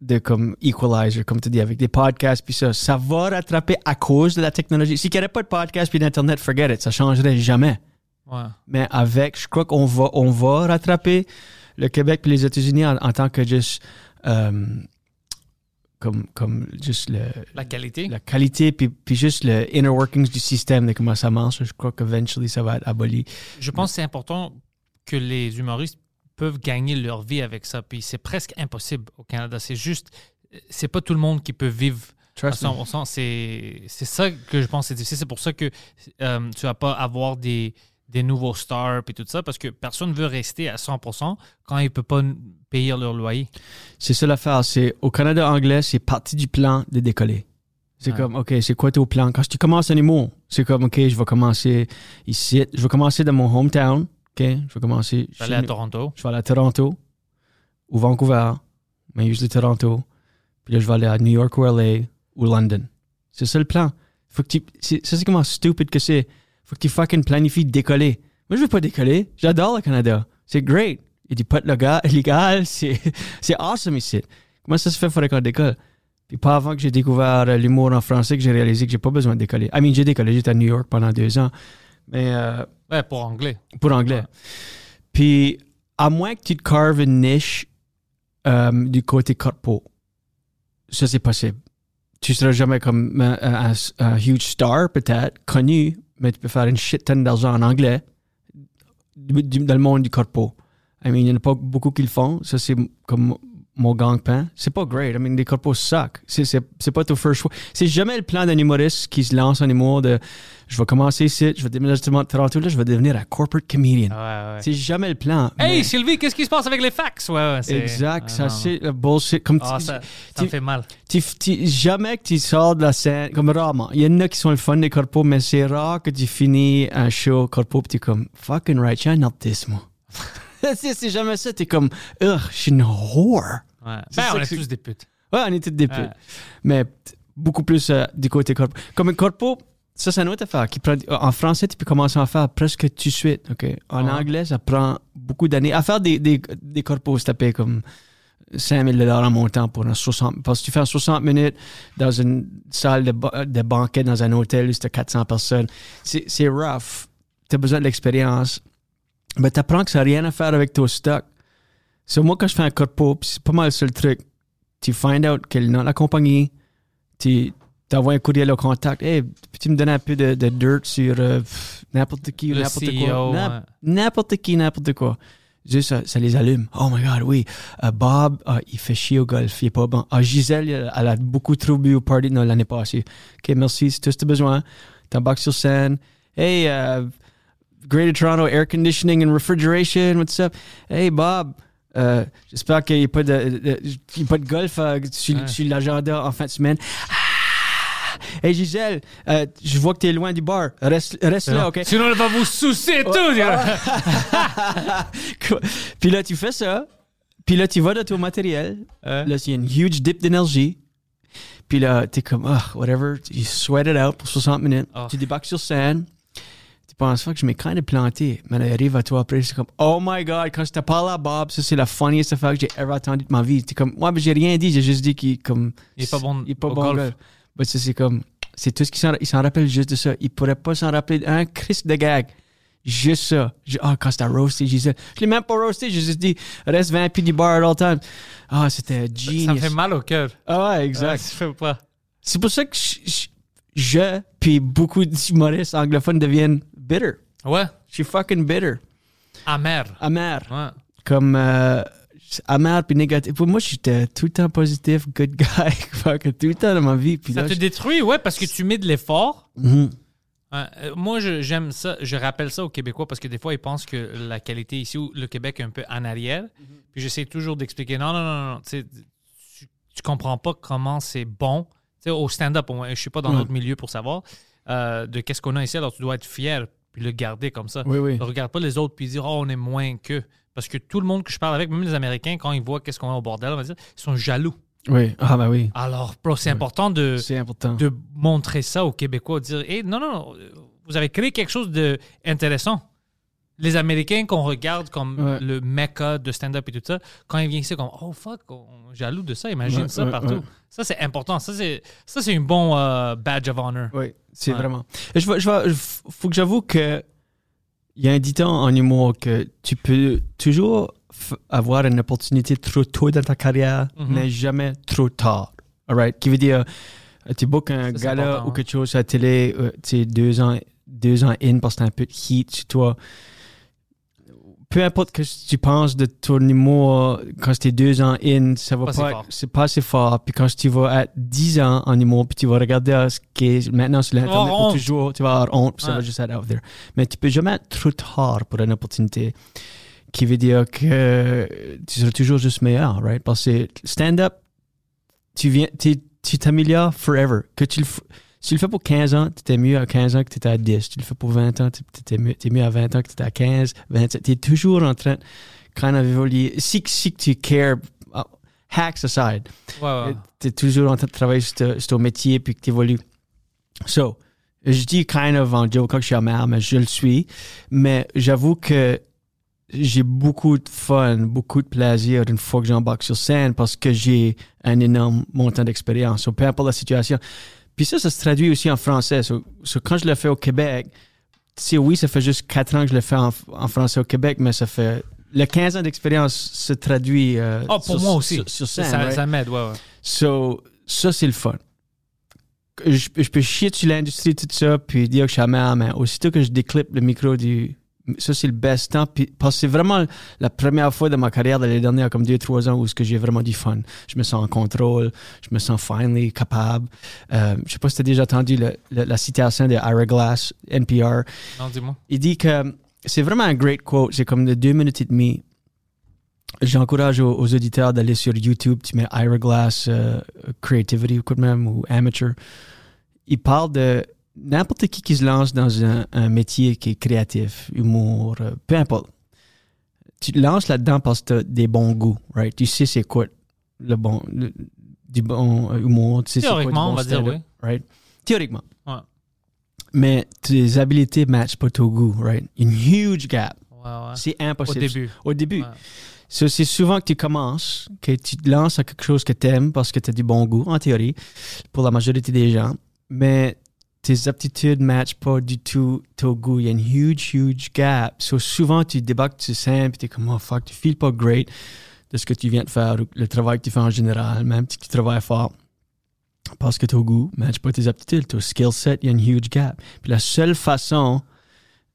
[SPEAKER 3] de comme equalizer, comme tu dis, avec des podcasts, puis ça. Ça va rattraper à cause de la technologie. S'il n'y avait pas de podcast puis d'Internet, forget it, ça changerait jamais.
[SPEAKER 2] Ouais.
[SPEAKER 3] Mais avec, je crois qu'on va, on va rattraper le Québec puis les États-Unis en, en tant que juste, euh, comme, comme juste le,
[SPEAKER 2] La qualité.
[SPEAKER 3] la qualité puis, puis juste le inner workings du système de comment ça marche. Je crois qu'eventually ça va être aboli.
[SPEAKER 2] Je pense que c'est important que les humoristes peuvent gagner leur vie avec ça. Puis c'est presque impossible au Canada. C'est juste, c'est pas tout le monde qui peut vivre à
[SPEAKER 3] Trust me.
[SPEAKER 2] 100%. C'est c'est ça que je pense que c'est difficile. C'est pour ça que euh, tu vas pas avoir des, des nouveaux stars et tout ça parce que personne veut rester à 100% quand il peut pas payer leur loyer.
[SPEAKER 3] C'est ça l'affaire. C'est au Canada anglais, c'est partie du plan de décoller. C'est
[SPEAKER 2] Ouais.
[SPEAKER 3] comme, OK, c'est quoi ton plan? Quand tu commences un humour, c'est comme, OK, je vais commencer ici. Je vais commencer dans mon hometown. OK? Je vais commencer. chez
[SPEAKER 2] J'allais à
[SPEAKER 3] nous.
[SPEAKER 2] Toronto.
[SPEAKER 3] Je vais aller à Toronto ou Vancouver, mais usually Toronto. Puis là, je vais aller à New York ou LA ou London. C'est ça le plan. Faut que tu, c'est, ça, c'est comment stupide que c'est. Faut que tu fucking planifies de décoller. Moi, je veux pas décoller. J'adore le Canada. C'est great. Il des potes <laughs> légal. C'est, c'est awesome ici. Comment ça se fait, faudrait qu'on décolle? Puis pas avant que j'ai découvert euh, l'humour en français que j'ai réalisé que j'ai pas besoin de décoller. I mean, j'ai décollé. J'étais à New York pendant deux ans. Mais euh,
[SPEAKER 2] Ouais, pour anglais.
[SPEAKER 3] pour anglais.
[SPEAKER 2] Ouais.
[SPEAKER 3] Puis, à moins que tu te carves une niche euh, du côté corpo, ça c'est possible. Tu seras jamais comme un, un- un huge star, peut-être, connu, mais tu peux faire une shit tonne d'argent en anglais du- du- dans le monde du corpo. I mean, il n'y en a pas beaucoup qui le font. Ça, c'est comme mon gang-pain. C'est pas great. I mean, les corpos suck. C'est, pas ton first choix. C'est jamais le plan d'un humoriste qui se lance en humour de je vais commencer ici, je vais déménager Toronto, là, je vais devenir un corporate comedian.
[SPEAKER 2] Ouais, ouais.
[SPEAKER 3] C'est jamais le plan.
[SPEAKER 2] Hey,
[SPEAKER 3] mais-
[SPEAKER 2] Sylvie, qu'est-ce qui se passe avec les fax? Ouais,
[SPEAKER 3] exact,
[SPEAKER 2] Ah,
[SPEAKER 3] ça c'est le bullshit. Comme tu-
[SPEAKER 2] ça, ça fait mal.
[SPEAKER 3] tu- tu- jamais que tu sors de la scène, comme rarement. Il y en a qui sont le fun des corpos, mais c'est rare que tu finis un show corpo et tu es comme fucking right, j'ai un moi. <laughs> <laughs> c'est jamais ça, tu es comme, ugh, je suis une whore.
[SPEAKER 2] Ouais. Ben,
[SPEAKER 3] ça
[SPEAKER 2] on est tous des putes.
[SPEAKER 3] Ouais, on est tous des
[SPEAKER 2] Ouais.
[SPEAKER 3] putes. Mais beaucoup plus euh, du côté corpo. Comme un corpo, ça, c'est une autre affaire. Qui prend, en français, tu peux commencer à en faire presque tout de suite. En
[SPEAKER 2] Ouais.
[SPEAKER 3] anglais, ça prend beaucoup d'années. À faire des, des, des corpos, c'est tapé comme 5000 dollars en montant pour un 60. Parce que tu fais un 60 minutes dans une salle de, ba- de banquet dans un hôtel où c'est 400 personnes. C'est rough. Tu as besoin de l'expérience. Mais tu apprends que ça n'a rien à faire avec ton stock. C'est moi, quand je fais un corpo, c'est pas mal le truc. Tu find out quel nom de la compagnie, tu t'envoies un courriel au contact. Hey, peux-tu me donner un peu de, de dirt sur euh, n'importe qui ou
[SPEAKER 2] Le
[SPEAKER 3] n'importe quoi?
[SPEAKER 2] Ouais.
[SPEAKER 3] N'importe qui, n'importe quoi. Juste, ça, ça les allume. Oh my God, oui. Euh, Bob, ah, il fait chier au golf. Il est pas bon. Ah, Gisèle, elle, elle a beaucoup trop bu au party l'année passée. OK, merci. C'est tout ce que tu as besoin. T'embarques sur scène. Hey, euh, Greater Toronto Air Conditioning and Refrigeration, what's up? Hey, Bob. euh, J'espère qu'il n'y a pas de, de- a pas de golf euh, sur,
[SPEAKER 2] Ouais.
[SPEAKER 3] sur l'agenda en fin de semaine. Ah! Hey Gisèle, euh, je vois que tu es loin du bar. Reste, reste là, OK?
[SPEAKER 2] Sinon, elle va vous soucier tout.
[SPEAKER 3] Quoi? <laughs> Puis là, tu fais ça. Puis là, tu vas dans ton matériel. Là, il y a une huge dip d'énergie. Puis là, t'es comme, ah, whatever. Tu sweat it out pour 60 minutes.
[SPEAKER 2] Oh.
[SPEAKER 3] Tu débarques sur scène. Tu penses pas que je m'ai kind of planté. Mais il arrive à toi après, c'est comme, oh my god, quand je te parle à Bob, ça c'est la funniest affaire que j'ai ever entendu de ma vie. T'es comme, ouais, mais j'ai rien dit, j'ai juste dit qu'il comme,
[SPEAKER 2] Il est pas bon
[SPEAKER 3] il est pas
[SPEAKER 2] au
[SPEAKER 3] bon
[SPEAKER 2] golf.
[SPEAKER 3] Mais ça, c'est comme, c'est tout ce qu'il s'en, il s'en rappelle juste de ça. Il pourrait pas s'en rappeler un Chris de gag. Juste ça. Je- Ah, quand c'était roasté, j'ai dit, je l'ai même pas roasté, j'ai juste dit, reste 20 puis du bar at all time. Ah, c'était genius.
[SPEAKER 2] Ça me fait mal au cœur.
[SPEAKER 3] Ah ouais,
[SPEAKER 2] Ouais,
[SPEAKER 3] exact.
[SPEAKER 2] fait pas.
[SPEAKER 3] C'est pour ça que je, je, je puis beaucoup d'humoristes anglophones deviennent bitter.
[SPEAKER 2] Ouais,
[SPEAKER 3] Je suis fucking bitter.
[SPEAKER 2] amer.
[SPEAKER 3] Amer.
[SPEAKER 2] Ouais.
[SPEAKER 3] Comme euh, amer puis négatif. Pour moi, j'étais tout le temps positif, good guy, <laughs> fucking tout le temps dans ma vie. Puis
[SPEAKER 2] Ça
[SPEAKER 3] là,
[SPEAKER 2] te
[SPEAKER 3] je-
[SPEAKER 2] détruit, ouais, parce que tu mets de l'effort.
[SPEAKER 3] Mhm.
[SPEAKER 2] Euh, moi, j'aime ça. Je rappelle ça aux Québécois parce que des fois, ils pensent que la qualité ici, ou le Québec est un peu en arrière. Puis j'essaie toujours d'expliquer non, non, non, non. Tu, tu, comprends pas comment c'est bon. Tu sais, au stand-up, je suis pas dans notre milieu pour savoir euh, de qu'est-ce qu'on a ici. Alors, tu dois être fier puis le garder comme ça.
[SPEAKER 3] Oui, oui.
[SPEAKER 2] Ne regarde pas les autres puis dire, oh, on est moins qu'eux. Parce que tout le monde que je parle avec, même les Américains, quand ils voient qu'est-ce qu'on a au bordel, on va dire, ils sont jaloux.
[SPEAKER 3] Oui. Ah, bah oui.
[SPEAKER 2] Alors, bro, c'est important de
[SPEAKER 3] C'est important.
[SPEAKER 2] de montrer ça aux Québécois, de dire hey, non, non, non, vous avez créé quelque chose d'intéressant. Les Américains qu'on regarde comme
[SPEAKER 3] Ouais.
[SPEAKER 2] le mecca de stand-up et tout ça, quand ils viennent ici, comme oh fuck, on jaloux de ça, imagine
[SPEAKER 3] Ouais,
[SPEAKER 2] ça
[SPEAKER 3] ouais,
[SPEAKER 2] partout. Ça, c'est important. Ça, c'est ça, c'est un bon euh, badge of honor.
[SPEAKER 3] Oui, c'est vraiment. Je, vais- je, vais- faut que j'avoue que il y a un dicton en humour que tu peux toujours avoir une opportunité trop tôt dans ta carrière,
[SPEAKER 2] Mhm.
[SPEAKER 3] mais jamais trop tard. All right? Qui veut dire, euh, tu bookes un
[SPEAKER 2] Ça,
[SPEAKER 3] gala ou
[SPEAKER 2] hein.
[SPEAKER 3] quelque chose à la télé, euh, tu sais, deux ans, deux ans in parce que t'as un peu de heat sur toi. Peu importe que tu penses de ton humour, quand t'es deux ans in, ça va
[SPEAKER 2] Pas
[SPEAKER 3] pas, c'est pas assez fort. Puis quand tu vas à 10 ans en humour, puis tu vas regarder ce qui est maintenant sur l'internet pour
[SPEAKER 2] honte.
[SPEAKER 3] toujours, tu vas avoir honte, ça va juste être out there. Mais tu peux jamais être trop tard pour une opportunité qui veut dire que tu seras toujours juste meilleur, right? Parce que stand-up, tu viens, tu tu t'améliores forever. Que tu le, si tu le fais pour 15 ans, tu étais mieux à 15 ans que tu étais à 10. Tu le fais pour 20 ans, tu mieux, mieux à 20 ans que tu étais à 15, 27. Tu es toujours en train de kind of évoluer. Si, si tu cares, hacks aside,
[SPEAKER 2] Ouais, ouais.
[SPEAKER 3] tu es toujours en train de travailler sur ton métier puis que tu évolues. So, je dis kind of en joke quand je suis amer, mais je le suis. Mais j'avoue que j'ai beaucoup de fun, beaucoup de plaisir une fois que j'embarque sur scène parce que j'ai un énorme montant d'expérience. So, peu importe la situation. Puis ça, ça se traduit aussi en français. So, so quand je le fais au Québec, sais, oui, ça fait juste 4 ans que je le fais en, en français au Québec, mais ça fait. Le 15 ans d'expérience se traduit euh,
[SPEAKER 2] Oh, pour
[SPEAKER 3] sur,
[SPEAKER 2] moi aussi.
[SPEAKER 3] sur, scène.
[SPEAKER 2] ça,
[SPEAKER 3] right?
[SPEAKER 2] ça m'aide, ouais, ouais.
[SPEAKER 3] So, ça, c'est le fun. Je, je peux chier sur l'industrie, tout ça, puis dire que je suis amer, mais aussitôt que je déclippe le micro du. Ça, c'est le best temps. Puis, parce que c'est vraiment la première fois de ma carrière de l'année dernière, comme deux, trois ans, où ce que j'ai vraiment du fun. Je me sens en contrôle, je me sens finally capable. Euh, je sais pas si tu as déjà entendu le- le- la citation de Ira Glass, NPR.
[SPEAKER 2] Non, dis-moi.
[SPEAKER 3] Il dit que c'est vraiment un great quote. C'est comme de deux minutes et demie. J'encourage aux, aux auditeurs d'aller sur YouTube. Tu mets Ira Glass euh, Creativity ou quoi même, ou Amateur. Il parle de n'importe qui qui se lance dans un, un métier qui est créatif, humour, euh, peu importe. Tu te lances là-dedans parce que tu as des bons goûts, right? Tu sais c'est quoi le bon, le- du bon euh, humour. Tu sais c'est quoi du bon
[SPEAKER 2] on va dire oui.
[SPEAKER 3] right? Théoriquement.
[SPEAKER 2] Ouais.
[SPEAKER 3] Mais tes habiletés ne matchent pas ton goût, right? Une huge gap.
[SPEAKER 2] Ouais, ouais.
[SPEAKER 3] C'est
[SPEAKER 2] Au
[SPEAKER 3] impossible.
[SPEAKER 2] début.
[SPEAKER 3] Au début. So, c'est souvent que tu commences, que tu te lances à quelque chose que tu aimes parce que tu as du bon goût, en théorie, pour la majorité des gens. Mais tes aptitudes ne matchent pas du tout ton goût. Il y a une huge, huge gap. So, souvent, tu débarques sur scène et tu es comme, oh fuck, tu ne pas great de ce que tu viens de faire, ou le travail que tu fais en général, même si tu travailles fort. Parce que ton goût ne matche pas tes aptitudes, ton skill set, il y a une huge gap. Puis la seule façon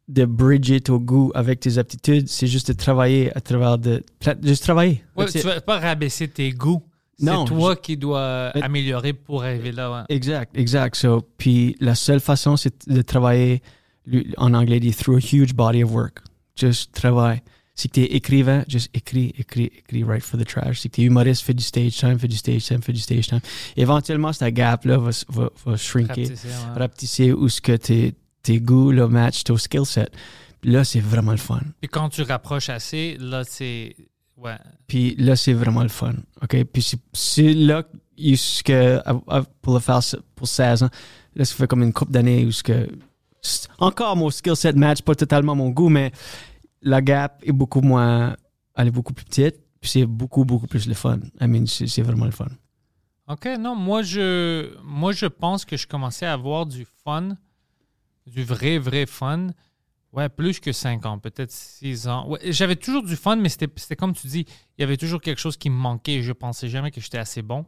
[SPEAKER 3] de bridger ton goût avec tes aptitudes, c'est juste de travailler à travers de. Juste travailler.
[SPEAKER 2] Ouais, tu vas pas rabaisser tes goûts. C'est toi qui dois améliorer pour arriver là. Ouais.
[SPEAKER 3] Exact, exact. So, puis la seule façon, c'est de travailler, en anglais, dit through a huge body of work. Juste travaille. Si tu es écrivain, juste écris, écris, écris, write for the trash. Si tu es humoriste, fais du stage time, fais du stage time, fais du stage time. Éventuellement, cette gap-là va, va, va shrinker.
[SPEAKER 2] Rapetisser, ouais.
[SPEAKER 3] rapetisser où ce que tes, tes goûts là, matchent ton skill set. Là, c'est vraiment le fun.
[SPEAKER 2] Puis quand tu rapproches assez, là, c'est. Ouais.
[SPEAKER 3] Puis là, c'est vraiment le fun. OK? Puis c'est- là pour le faire pour 16 ans, là, ça fait comme une couple d'années où que encore mon skill set match pas totalement mon goût, mais la gap est beaucoup moins, elle est beaucoup plus petite, puis c'est beaucoup, beaucoup plus le fun. I mean, c'est c'est vraiment le fun.
[SPEAKER 2] OK, non, moi je, moi, je pense que je commençais à avoir du fun, du vrai, vrai fun. Ouais, plus que 5 ans, peut-être 6 ans. Ouais, J'avais toujours du fun, mais c'était c'était comme tu dis, il y avait toujours quelque chose qui me manquait. Je pensais jamais que j'étais assez bon.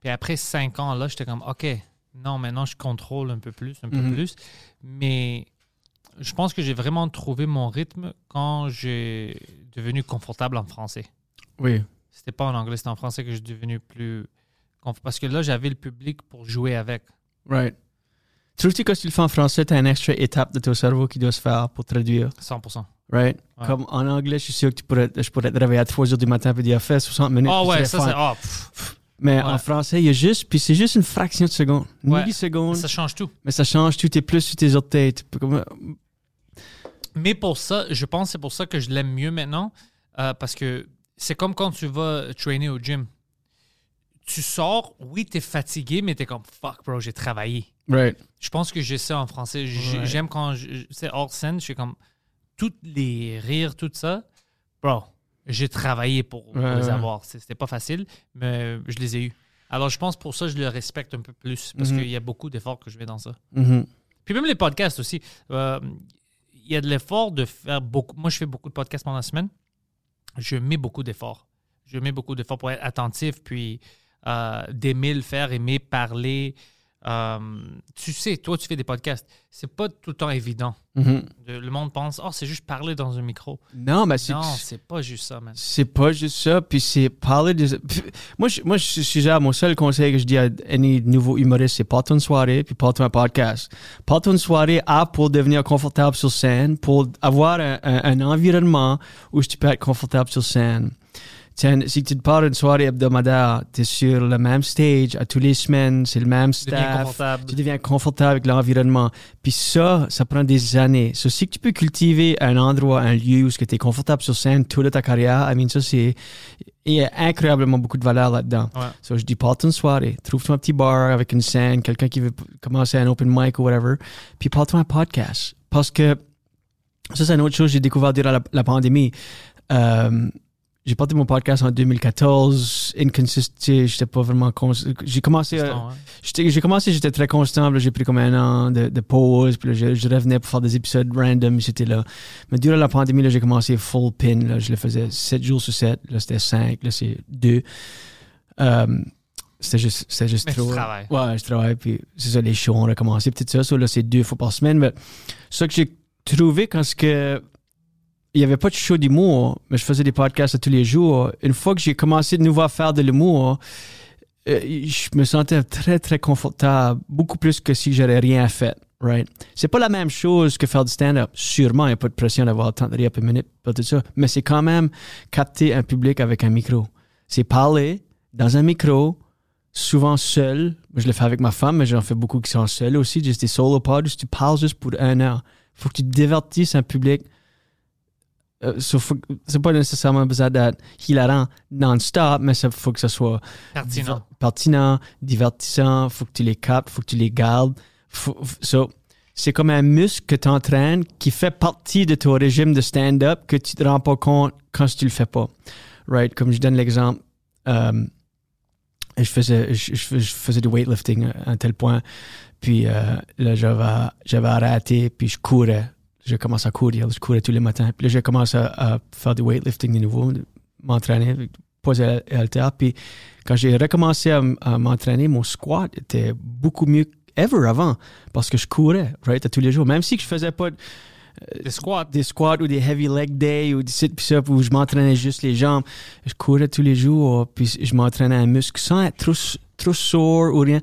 [SPEAKER 2] Puis après 5 ans, là, j'étais comme, OK, non, maintenant je contrôle un peu plus, un peu
[SPEAKER 3] Mhm.
[SPEAKER 2] plus. Mais je pense que j'ai vraiment trouvé mon rythme quand j'ai devenu confortable en français.
[SPEAKER 3] Oui.
[SPEAKER 2] C'était pas en anglais, c'était en français que je suis devenu plus. conf- Parce que là, j'avais le public pour jouer avec.
[SPEAKER 3] Right. Trouves-tu que quand tu le fais en français, tu as une extra étape de ton cerveau qui doit se faire pour traduire?
[SPEAKER 2] 100%.
[SPEAKER 3] Right?
[SPEAKER 2] Ouais.
[SPEAKER 3] Comme en anglais, je suis sûr que tu pourrais, je pourrais te réveiller à 3 heures du matin et dire fais 60 minutes.
[SPEAKER 2] Ah
[SPEAKER 3] puis
[SPEAKER 2] ouais, ça c'est. ah,
[SPEAKER 3] Mais
[SPEAKER 2] ouais.
[SPEAKER 3] en français, il y a juste, puis c'est juste une fraction de seconde,
[SPEAKER 2] Ouais.
[SPEAKER 3] milliseconde,
[SPEAKER 2] ça change tout.
[SPEAKER 3] mais ça change tout, t'es plus sur tes autres têtes.
[SPEAKER 2] Mais pour ça, je pense que c'est pour ça que je l'aime mieux maintenant. euh, parce que c'est comme quand tu vas trainer au gym. Tu sors, oui, t'es fatigué, mais t'es comme fuck, bro, j'ai travaillé.
[SPEAKER 3] Right.
[SPEAKER 2] Je pense que j'ai ça en français. J'aime quand c'est hors scène, je suis comme toutes les rires, tout ça. Bro, j'ai travaillé pour, les avoir. C'était pas facile, mais je les ai eus. Alors je pense pour ça, je le respecte un peu plus parce
[SPEAKER 3] Mhm.
[SPEAKER 2] qu'il y a beaucoup d'efforts que je mets dans ça.
[SPEAKER 3] Mhm.
[SPEAKER 2] Puis même les podcasts aussi. Euh, Il y a de l'effort de faire beaucoup. Moi, je fais beaucoup de podcasts pendant la semaine. Je mets beaucoup d'efforts. Je mets beaucoup d'efforts pour être attentif, puis euh, d'aimer le faire, aimer parler. Euh, tu sais, toi, tu fais des podcasts. C'est pas tout le temps évident.
[SPEAKER 3] Mhm.
[SPEAKER 2] De- le monde pense, oh, c'est juste parler dans un micro.
[SPEAKER 3] Non, mais c'est.
[SPEAKER 2] Non, c'est pas juste ça, man.
[SPEAKER 3] C'est pas juste ça, puis c'est parler des. puis Moi, je, moi, je suis genre, mon seul conseil que je dis à any nouveau humoriste, c'est parle-toi une soirée, puis parle-toi un podcast. Parle-toi une soirée à pour devenir confortable sur scène, pour avoir un, un- un environnement où tu peux être confortable sur scène. Si tu te parles d'une soirée hebdomadaire, tu es sur le même stage à tous les semaines, c'est le même
[SPEAKER 2] Tu deviens
[SPEAKER 3] staff.
[SPEAKER 2] confortable.
[SPEAKER 3] Tu deviens confortable avec l'environnement. Puis ça, ça prend des années. So, si tu peux cultiver un endroit, un lieu où tu es confortable sur scène toute ta carrière, I mean, ça, c'est... Il y a incroyablement beaucoup de valeur là-dedans.
[SPEAKER 2] Ouais.
[SPEAKER 3] So, je dis, pas une soirée. Trouve-toi un petit bar avec une scène, quelqu'un qui veut commencer un open mic ou whatever. Puis parle-toi un podcast. Parce que ça, c'est une autre chose que j'ai découvert durant la, la pandémie. Euh, j'ai porté mon podcast en 2014, inconsistent, j'étais pas vraiment cons- J'ai commencé, euh,
[SPEAKER 2] Constant, hein.
[SPEAKER 3] J'étais- J'ai commencé, j'étais très constant. puis J'ai pris comme un an de, de pause. Puis là, je, je revenais pour faire des épisodes random. J'étais là. Mais durant la pandémie, là, j'ai commencé full pin. Là, je le faisais 7 jours sur 7. Là, c'était 5. Là, c'est 2. c'était juste, c'était juste
[SPEAKER 2] Mais tu
[SPEAKER 3] trop.
[SPEAKER 2] travailles.
[SPEAKER 3] Ouais, je travaille. Puis c'est ça, les shows, on a commencé. Peut-être ça. ça là, c'est deux fois par semaine. Mais ce que j'ai trouvé quand ce que. Il n'y avait pas de show d'humour, mais je faisais des podcasts tous les jours. Une fois que j'ai commencé de nouveau à faire de l'humour, euh, je me sentais très, très confortable, beaucoup plus que si j'aurais rien fait. Right? C'est pas la même chose que faire du stand-up. Sûrement, il n'y a pas de pression d'avoir tant de rire par minute, tout ça. Mais c'est quand même capter un public avec un micro. C'est parler dans un micro, souvent seul. Je le fais avec ma femme, mais j'en fais beaucoup qui sont seuls aussi. Juste des solo pods, tu parles juste pour une heure. faut que tu divertisses un public. Euh, c'est pas nécessairement besoin d'être hilarant non-stop, mais il faut que ce soit
[SPEAKER 2] Pertinent.
[SPEAKER 3] pertinent, divertissant, faut que tu les captes, faut que tu les gardes. So, c'est comme un muscle que tu entraînes qui fait partie de ton régime de stand-up que tu te rends pas compte quand tu le fais pas. Right? Comme je donne l'exemple, euh, je, faisais, je, je fais- je faisais du weightlifting à un tel point, puis euh, là, j'avais arrêté, puis je courais. Je commence à courir, je courais tous les matins. Puis là, j'ai commencé à, à faire du weightlifting de nouveau, m'entraîner, poids et haltères. Puis quand j'ai recommencé à, à m'entraîner, mon squat était beaucoup mieux qu'ever avant parce que je courais, right, à tous les jours. Même si je faisais pas
[SPEAKER 2] Des squats.
[SPEAKER 3] des squats ou des heavy leg day ou des sit puis ça où je m'entraînais juste les jambes, je courais tous les jours puis je m'entraînais un muscle sans être trop, trop sore ou rien.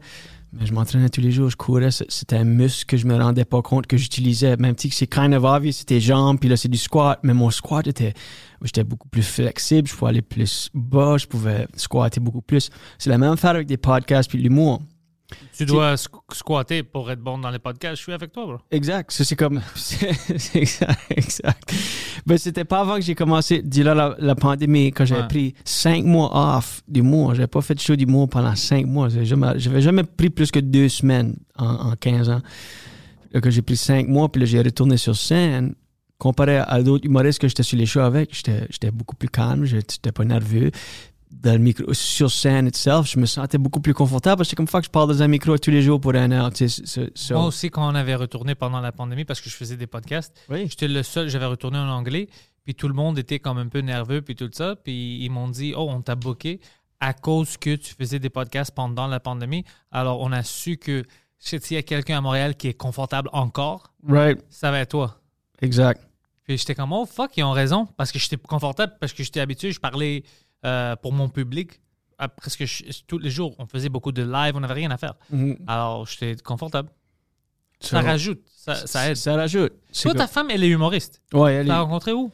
[SPEAKER 3] Mais je m'entraînais tous les jours, je courais, c'était un muscle que je me rendais pas compte que j'utilisais. Même si c'est kind of obvious, c'était jambes, puis là c'est du squat, mais mon squat était, j'étais beaucoup plus flexible, je pouvais aller plus bas, je pouvais squatter beaucoup plus. C'est la même affaire avec des podcasts puis l'humour.
[SPEAKER 2] Tu dois squ- squatter pour être bon dans les podcasts. Je suis avec toi, bro.
[SPEAKER 3] Exact. C'est comme. <laughs> c'est exact. exact. Mais c'était pas avant que j'ai commencé, durant la, la pandémie, quand j'avais
[SPEAKER 2] Ouais.
[SPEAKER 3] pris cinq mois off d'humour. J'avais pas fait de show d'humour pendant cinq mois. J'avais jamais, j'avais jamais pris plus que deux semaines en, en 15 ans. là, que j'ai pris cinq mois, puis là, j'ai retourné sur scène. Comparé à d'autres humoristes que j'étais sur les shows avec, j'étais beaucoup plus calme, j'étais pas nerveux. Dans le micro, sur scène itself, je me sentais beaucoup plus confortable parce que comme fois que je parle dans un micro tous les jours pour un heure, tu sais, so- so-
[SPEAKER 2] Moi aussi, quand on avait retourné pendant la pandémie, parce que je faisais des podcasts,
[SPEAKER 3] Oui.
[SPEAKER 2] j'étais le seul, j'avais retourné en anglais, puis tout le monde était comme un peu nerveux, puis tout ça, puis ils m'ont dit, oh, on t'a booké à cause que tu faisais des podcasts pendant la pandémie. Alors, on a su que s'il y a quelqu'un à Montréal qui est confortable encore,
[SPEAKER 3] Right,
[SPEAKER 2] ça va être toi.
[SPEAKER 3] exact.
[SPEAKER 2] Puis j'étais comme, oh fuck, ils ont raison. Parce que j'étais confortable, parce que j'étais habitué, je parlais euh, pour mon public. à presque ch- tous les jours, on faisait beaucoup de live, on n'avait rien à faire.
[SPEAKER 3] Mhm.
[SPEAKER 2] Alors j'étais confortable. Ça rajoute, ça, ça aide.
[SPEAKER 3] Ça rajoute.
[SPEAKER 2] Toi,
[SPEAKER 3] que-
[SPEAKER 2] ta femme, elle est humoriste.
[SPEAKER 3] Ouais, elle est
[SPEAKER 2] l'as rencontrée où?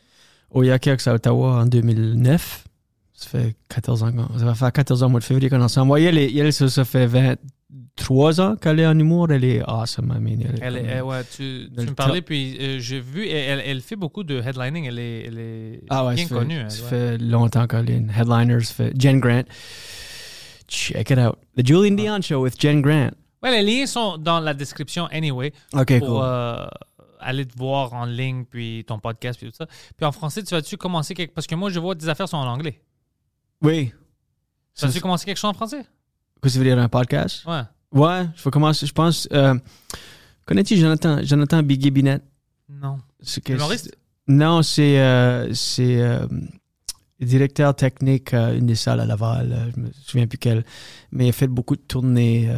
[SPEAKER 3] au Yakex à Ottawa en 2009. Ça fait 14 ans. Ça va faire 14 ans au mois de février qu'on est ensemble. Ouais, elle, elle, ça, ça fait 23 ans qu'elle est en humour. Elle est awesome. I mean, elle est
[SPEAKER 2] Elle, est- elle- ouais, tu, me parlais, puis euh, j'ai vu, elle, elle fait beaucoup de headlining. Elle est, elle est
[SPEAKER 3] Ah ouais,
[SPEAKER 2] bien
[SPEAKER 3] ça
[SPEAKER 2] connue.
[SPEAKER 3] Ça
[SPEAKER 2] ouais.
[SPEAKER 3] fait longtemps qu'elle est une headliner. Ça fait Jen Grant. Check it out. The Julian Dion Show with Jen Grant.
[SPEAKER 2] Ouais, les liens sont dans la description anyway.
[SPEAKER 3] OK,
[SPEAKER 2] pour
[SPEAKER 3] cool.
[SPEAKER 2] euh, aller te voir en ligne, puis ton podcast, puis tout ça. Puis en français, tu vas-tu commencer quelque... Parce que moi, je vois des affaires sont en anglais.
[SPEAKER 3] Oui.
[SPEAKER 2] Tu vas-tu commencer quelque chose en français?
[SPEAKER 3] Qu'est-ce que ça veut dire un podcast?
[SPEAKER 2] Ouais.
[SPEAKER 3] Ouais, je vais commencer. Je pense. Euh, Connais-tu Jonathan, Jonathan Biggie Binet?
[SPEAKER 2] Non.
[SPEAKER 3] C'est
[SPEAKER 2] Humoriste?
[SPEAKER 3] Non, c'est euh, c'est euh, directeur technique à une des salles à Laval. euh, je me souviens plus quelle. Mais il a fait beaucoup de tournées.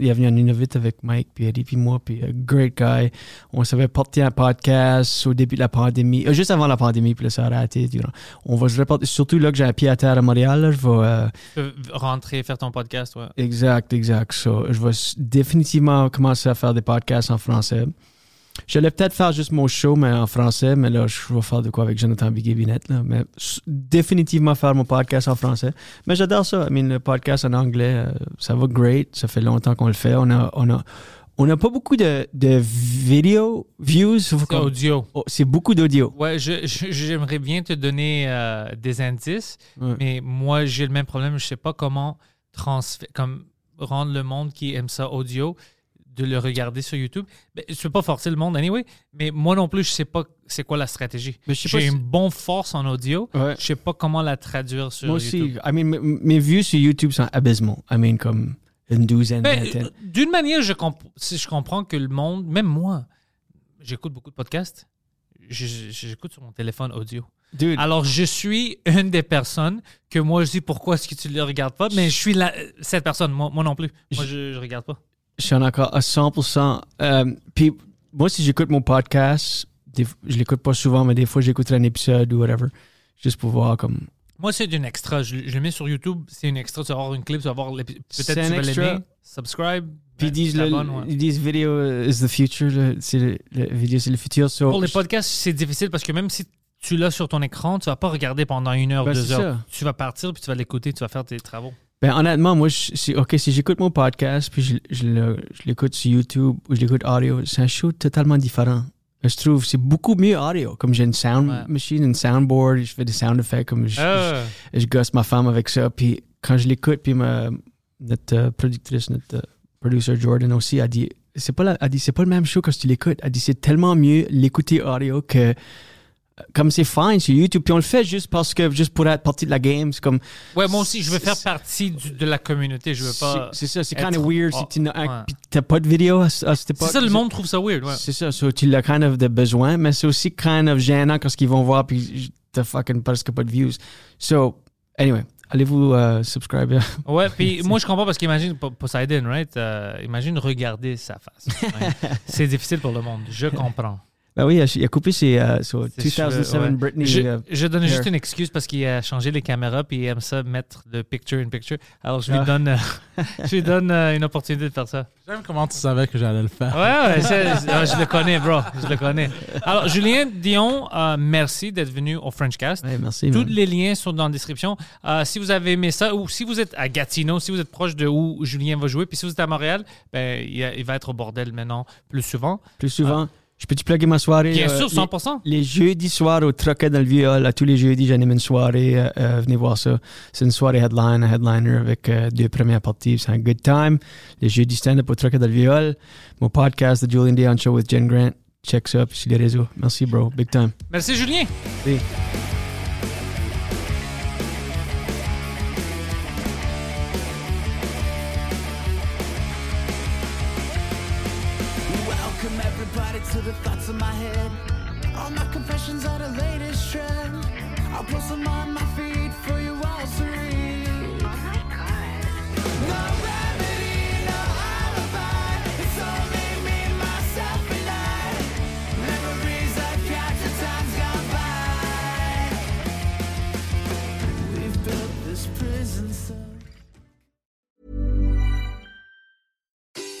[SPEAKER 3] Il est venu en Innovate avec Mike, puis Eddie, puis moi, puis euh, great guy. On savait porter un podcast au début de la pandémie, euh, juste avant la pandémie, puis là, ça a raté. On va se reporter, surtout là que j'ai un pied à terre à Montréal, là, je vais... euh,
[SPEAKER 2] rentrer, faire ton podcast, ouais.
[SPEAKER 3] Exact, exact. So, je vais définitivement commencer à faire des podcasts en français. J'allais peut-être faire juste mon show, mais en français, mais là, je vais faire de quoi avec Jonathan Biguet Binette, là. Mais définitivement faire mon podcast en français. Mais j'adore ça. I mean, le podcast en anglais, euh, ça va great. Ça fait longtemps qu'on le fait. On a, on a, on a pas beaucoup de, de vidéo views.
[SPEAKER 2] C'est audio.
[SPEAKER 3] Oh, C'est beaucoup d'audio.
[SPEAKER 2] Ouais, j'aimerais bien te donner euh, des indices,
[SPEAKER 3] Ouais.
[SPEAKER 2] mais moi, j'ai le même problème. Je sais pas comment comme rendre le monde qui aime ça audio de le regarder sur YouTube. Ben, je peux pas forcer le monde anyway, mais moi non plus, je sais pas c'est quoi la stratégie. J'ai
[SPEAKER 3] si-
[SPEAKER 2] une bonne force en audio.
[SPEAKER 3] Ouais.
[SPEAKER 2] Je sais pas comment la traduire sur
[SPEAKER 3] Moi aussi,
[SPEAKER 2] YouTube.
[SPEAKER 3] I mean, mes vues sur YouTube sont abysmales. I mean, comme une douzaine,
[SPEAKER 2] Ben,
[SPEAKER 3] vingtaine.
[SPEAKER 2] euh, D'une manière, je, comp- si je comprends que le monde, même moi, j'écoute beaucoup de podcasts. J'écoute sur mon téléphone audio.
[SPEAKER 3] Dude,
[SPEAKER 2] Alors, je suis une des personnes que moi, je dis pourquoi est-ce que tu ne le regardes pas, mais je suis la, cette personne, moi, moi non plus. Moi, je ne regarde pas.
[SPEAKER 3] Je suis en accord à 100%. Euh, puis moi, si j'écoute mon podcast, des, je l'écoute pas souvent, mais des fois, j'écouterai un épisode ou whatever, juste pour voir comme...
[SPEAKER 2] Moi, c'est une extra. Je, je le mets sur YouTube. C'est une extra. Tu vas avoir une clip, tu vas voir Peut-être tu vas l'aimer. Subscribe.
[SPEAKER 3] Puis ils
[SPEAKER 2] ben,
[SPEAKER 3] disent, le,
[SPEAKER 2] ouais.
[SPEAKER 3] ils disent vidéo is the future, le, c'est le, le vidéo c'est le futur. So,
[SPEAKER 2] Pour les podcasts, c'est difficile parce que même si tu l'as sur ton écran, tu vas pas regarder pendant une heure,
[SPEAKER 3] Ben,
[SPEAKER 2] deux heures.
[SPEAKER 3] ça.
[SPEAKER 2] Tu vas partir puis tu vas l'écouter, tu vas faire tes travaux.
[SPEAKER 3] Ben, honnêtement, moi, je, c'est- OK, si j'écoute mon podcast, puis je, l'écoute sur YouTube ou je l'écoute audio, c'est un show totalement différent. Je trouve c'est beaucoup mieux audio. Comme j'ai une sound
[SPEAKER 2] Ouais.
[SPEAKER 3] machine, une soundboard, je fais des sound effects, comme je,
[SPEAKER 2] Ah.
[SPEAKER 3] je, je gosse ma femme avec ça. Puis quand je l'écoute, puis ma, notre euh, productrice, notre euh, producer Jordan aussi, a dit, c'est pas, la- a dit, c'est pas le même show quand tu l'écoutes. Elle dit, c'est tellement mieux l'écouter audio que comme c'est fine sur YouTube, puis on le fait juste parce que, juste pour être partie de la game, c'est comme,
[SPEAKER 2] Ouais, moi aussi, je veux faire partie du- de la communauté. Je veux pas.
[SPEAKER 3] c'est ça, c'est kind of weird
[SPEAKER 2] Oh,
[SPEAKER 3] si tu n'as
[SPEAKER 2] ouais.
[SPEAKER 3] pas de vidéo à, à cette époque.
[SPEAKER 2] C'est ça, le monde trouve ça weird. Ouais.
[SPEAKER 3] C'est ça, so, tu l'as kind of de besoin, mais c'est aussi kind of gênant quand ils vont voir, puis t'as fucking presque pas de views. So, anyway, allez-vous euh, subscribe.
[SPEAKER 2] Ouais, <laughs> puis moi je comprends parce qu'imagine Po- Poseidon, right? Euh, imagine regarder sa face. <laughs> C'est difficile pour le monde. Je comprends.
[SPEAKER 3] Ben oui, il a coupé ses euh, so,
[SPEAKER 2] Ses
[SPEAKER 3] 2007
[SPEAKER 2] cheveux, ouais.
[SPEAKER 3] Britney.
[SPEAKER 2] Je,
[SPEAKER 3] euh,
[SPEAKER 2] je donne juste une excuse parce qu'il a changé les caméras puis il aime ça mettre de picture in picture. Alors je lui
[SPEAKER 3] Ah.
[SPEAKER 2] donne, euh, <laughs> je lui donne euh, une opportunité de faire ça.
[SPEAKER 4] J'aime comment tu savais que j'allais le faire.
[SPEAKER 2] Ouais, je le connais, bro. Je le connais. Alors Julien Dion, euh, merci d'être venu au Frenchcast.
[SPEAKER 3] ouais, merci.
[SPEAKER 2] Tous les liens sont dans la description. Euh, si vous avez aimé ça, ou si vous êtes à Gatineau, si vous êtes proche de où Julien va jouer, puis si vous êtes à Montréal, ben, il, il va être au bordel maintenant plus souvent.
[SPEAKER 3] Plus souvent. Je peux-tu plugger ma soirée?
[SPEAKER 2] Bien
[SPEAKER 3] euh,
[SPEAKER 2] sûr,
[SPEAKER 3] les-
[SPEAKER 2] 100%.
[SPEAKER 3] Les, jeudis soirs au Troquet dans le Viol, à tous les jeudis, j'anime une soirée. euh, euh, venez voir ça. C'est une soirée headline, un headliner avec euh, deux premières parties. C'est un good time. Les jeudis stand-up au Troquet dans le Viol. Mon podcast, The Julian Dion Show with Jen Grant. Check ça sur les réseaux. Merci, bro. Big time.
[SPEAKER 2] Merci, Julien.
[SPEAKER 3] Oui.
[SPEAKER 1] The thoughts in my head. All my confessions are the latest trend. I'll post them on my feed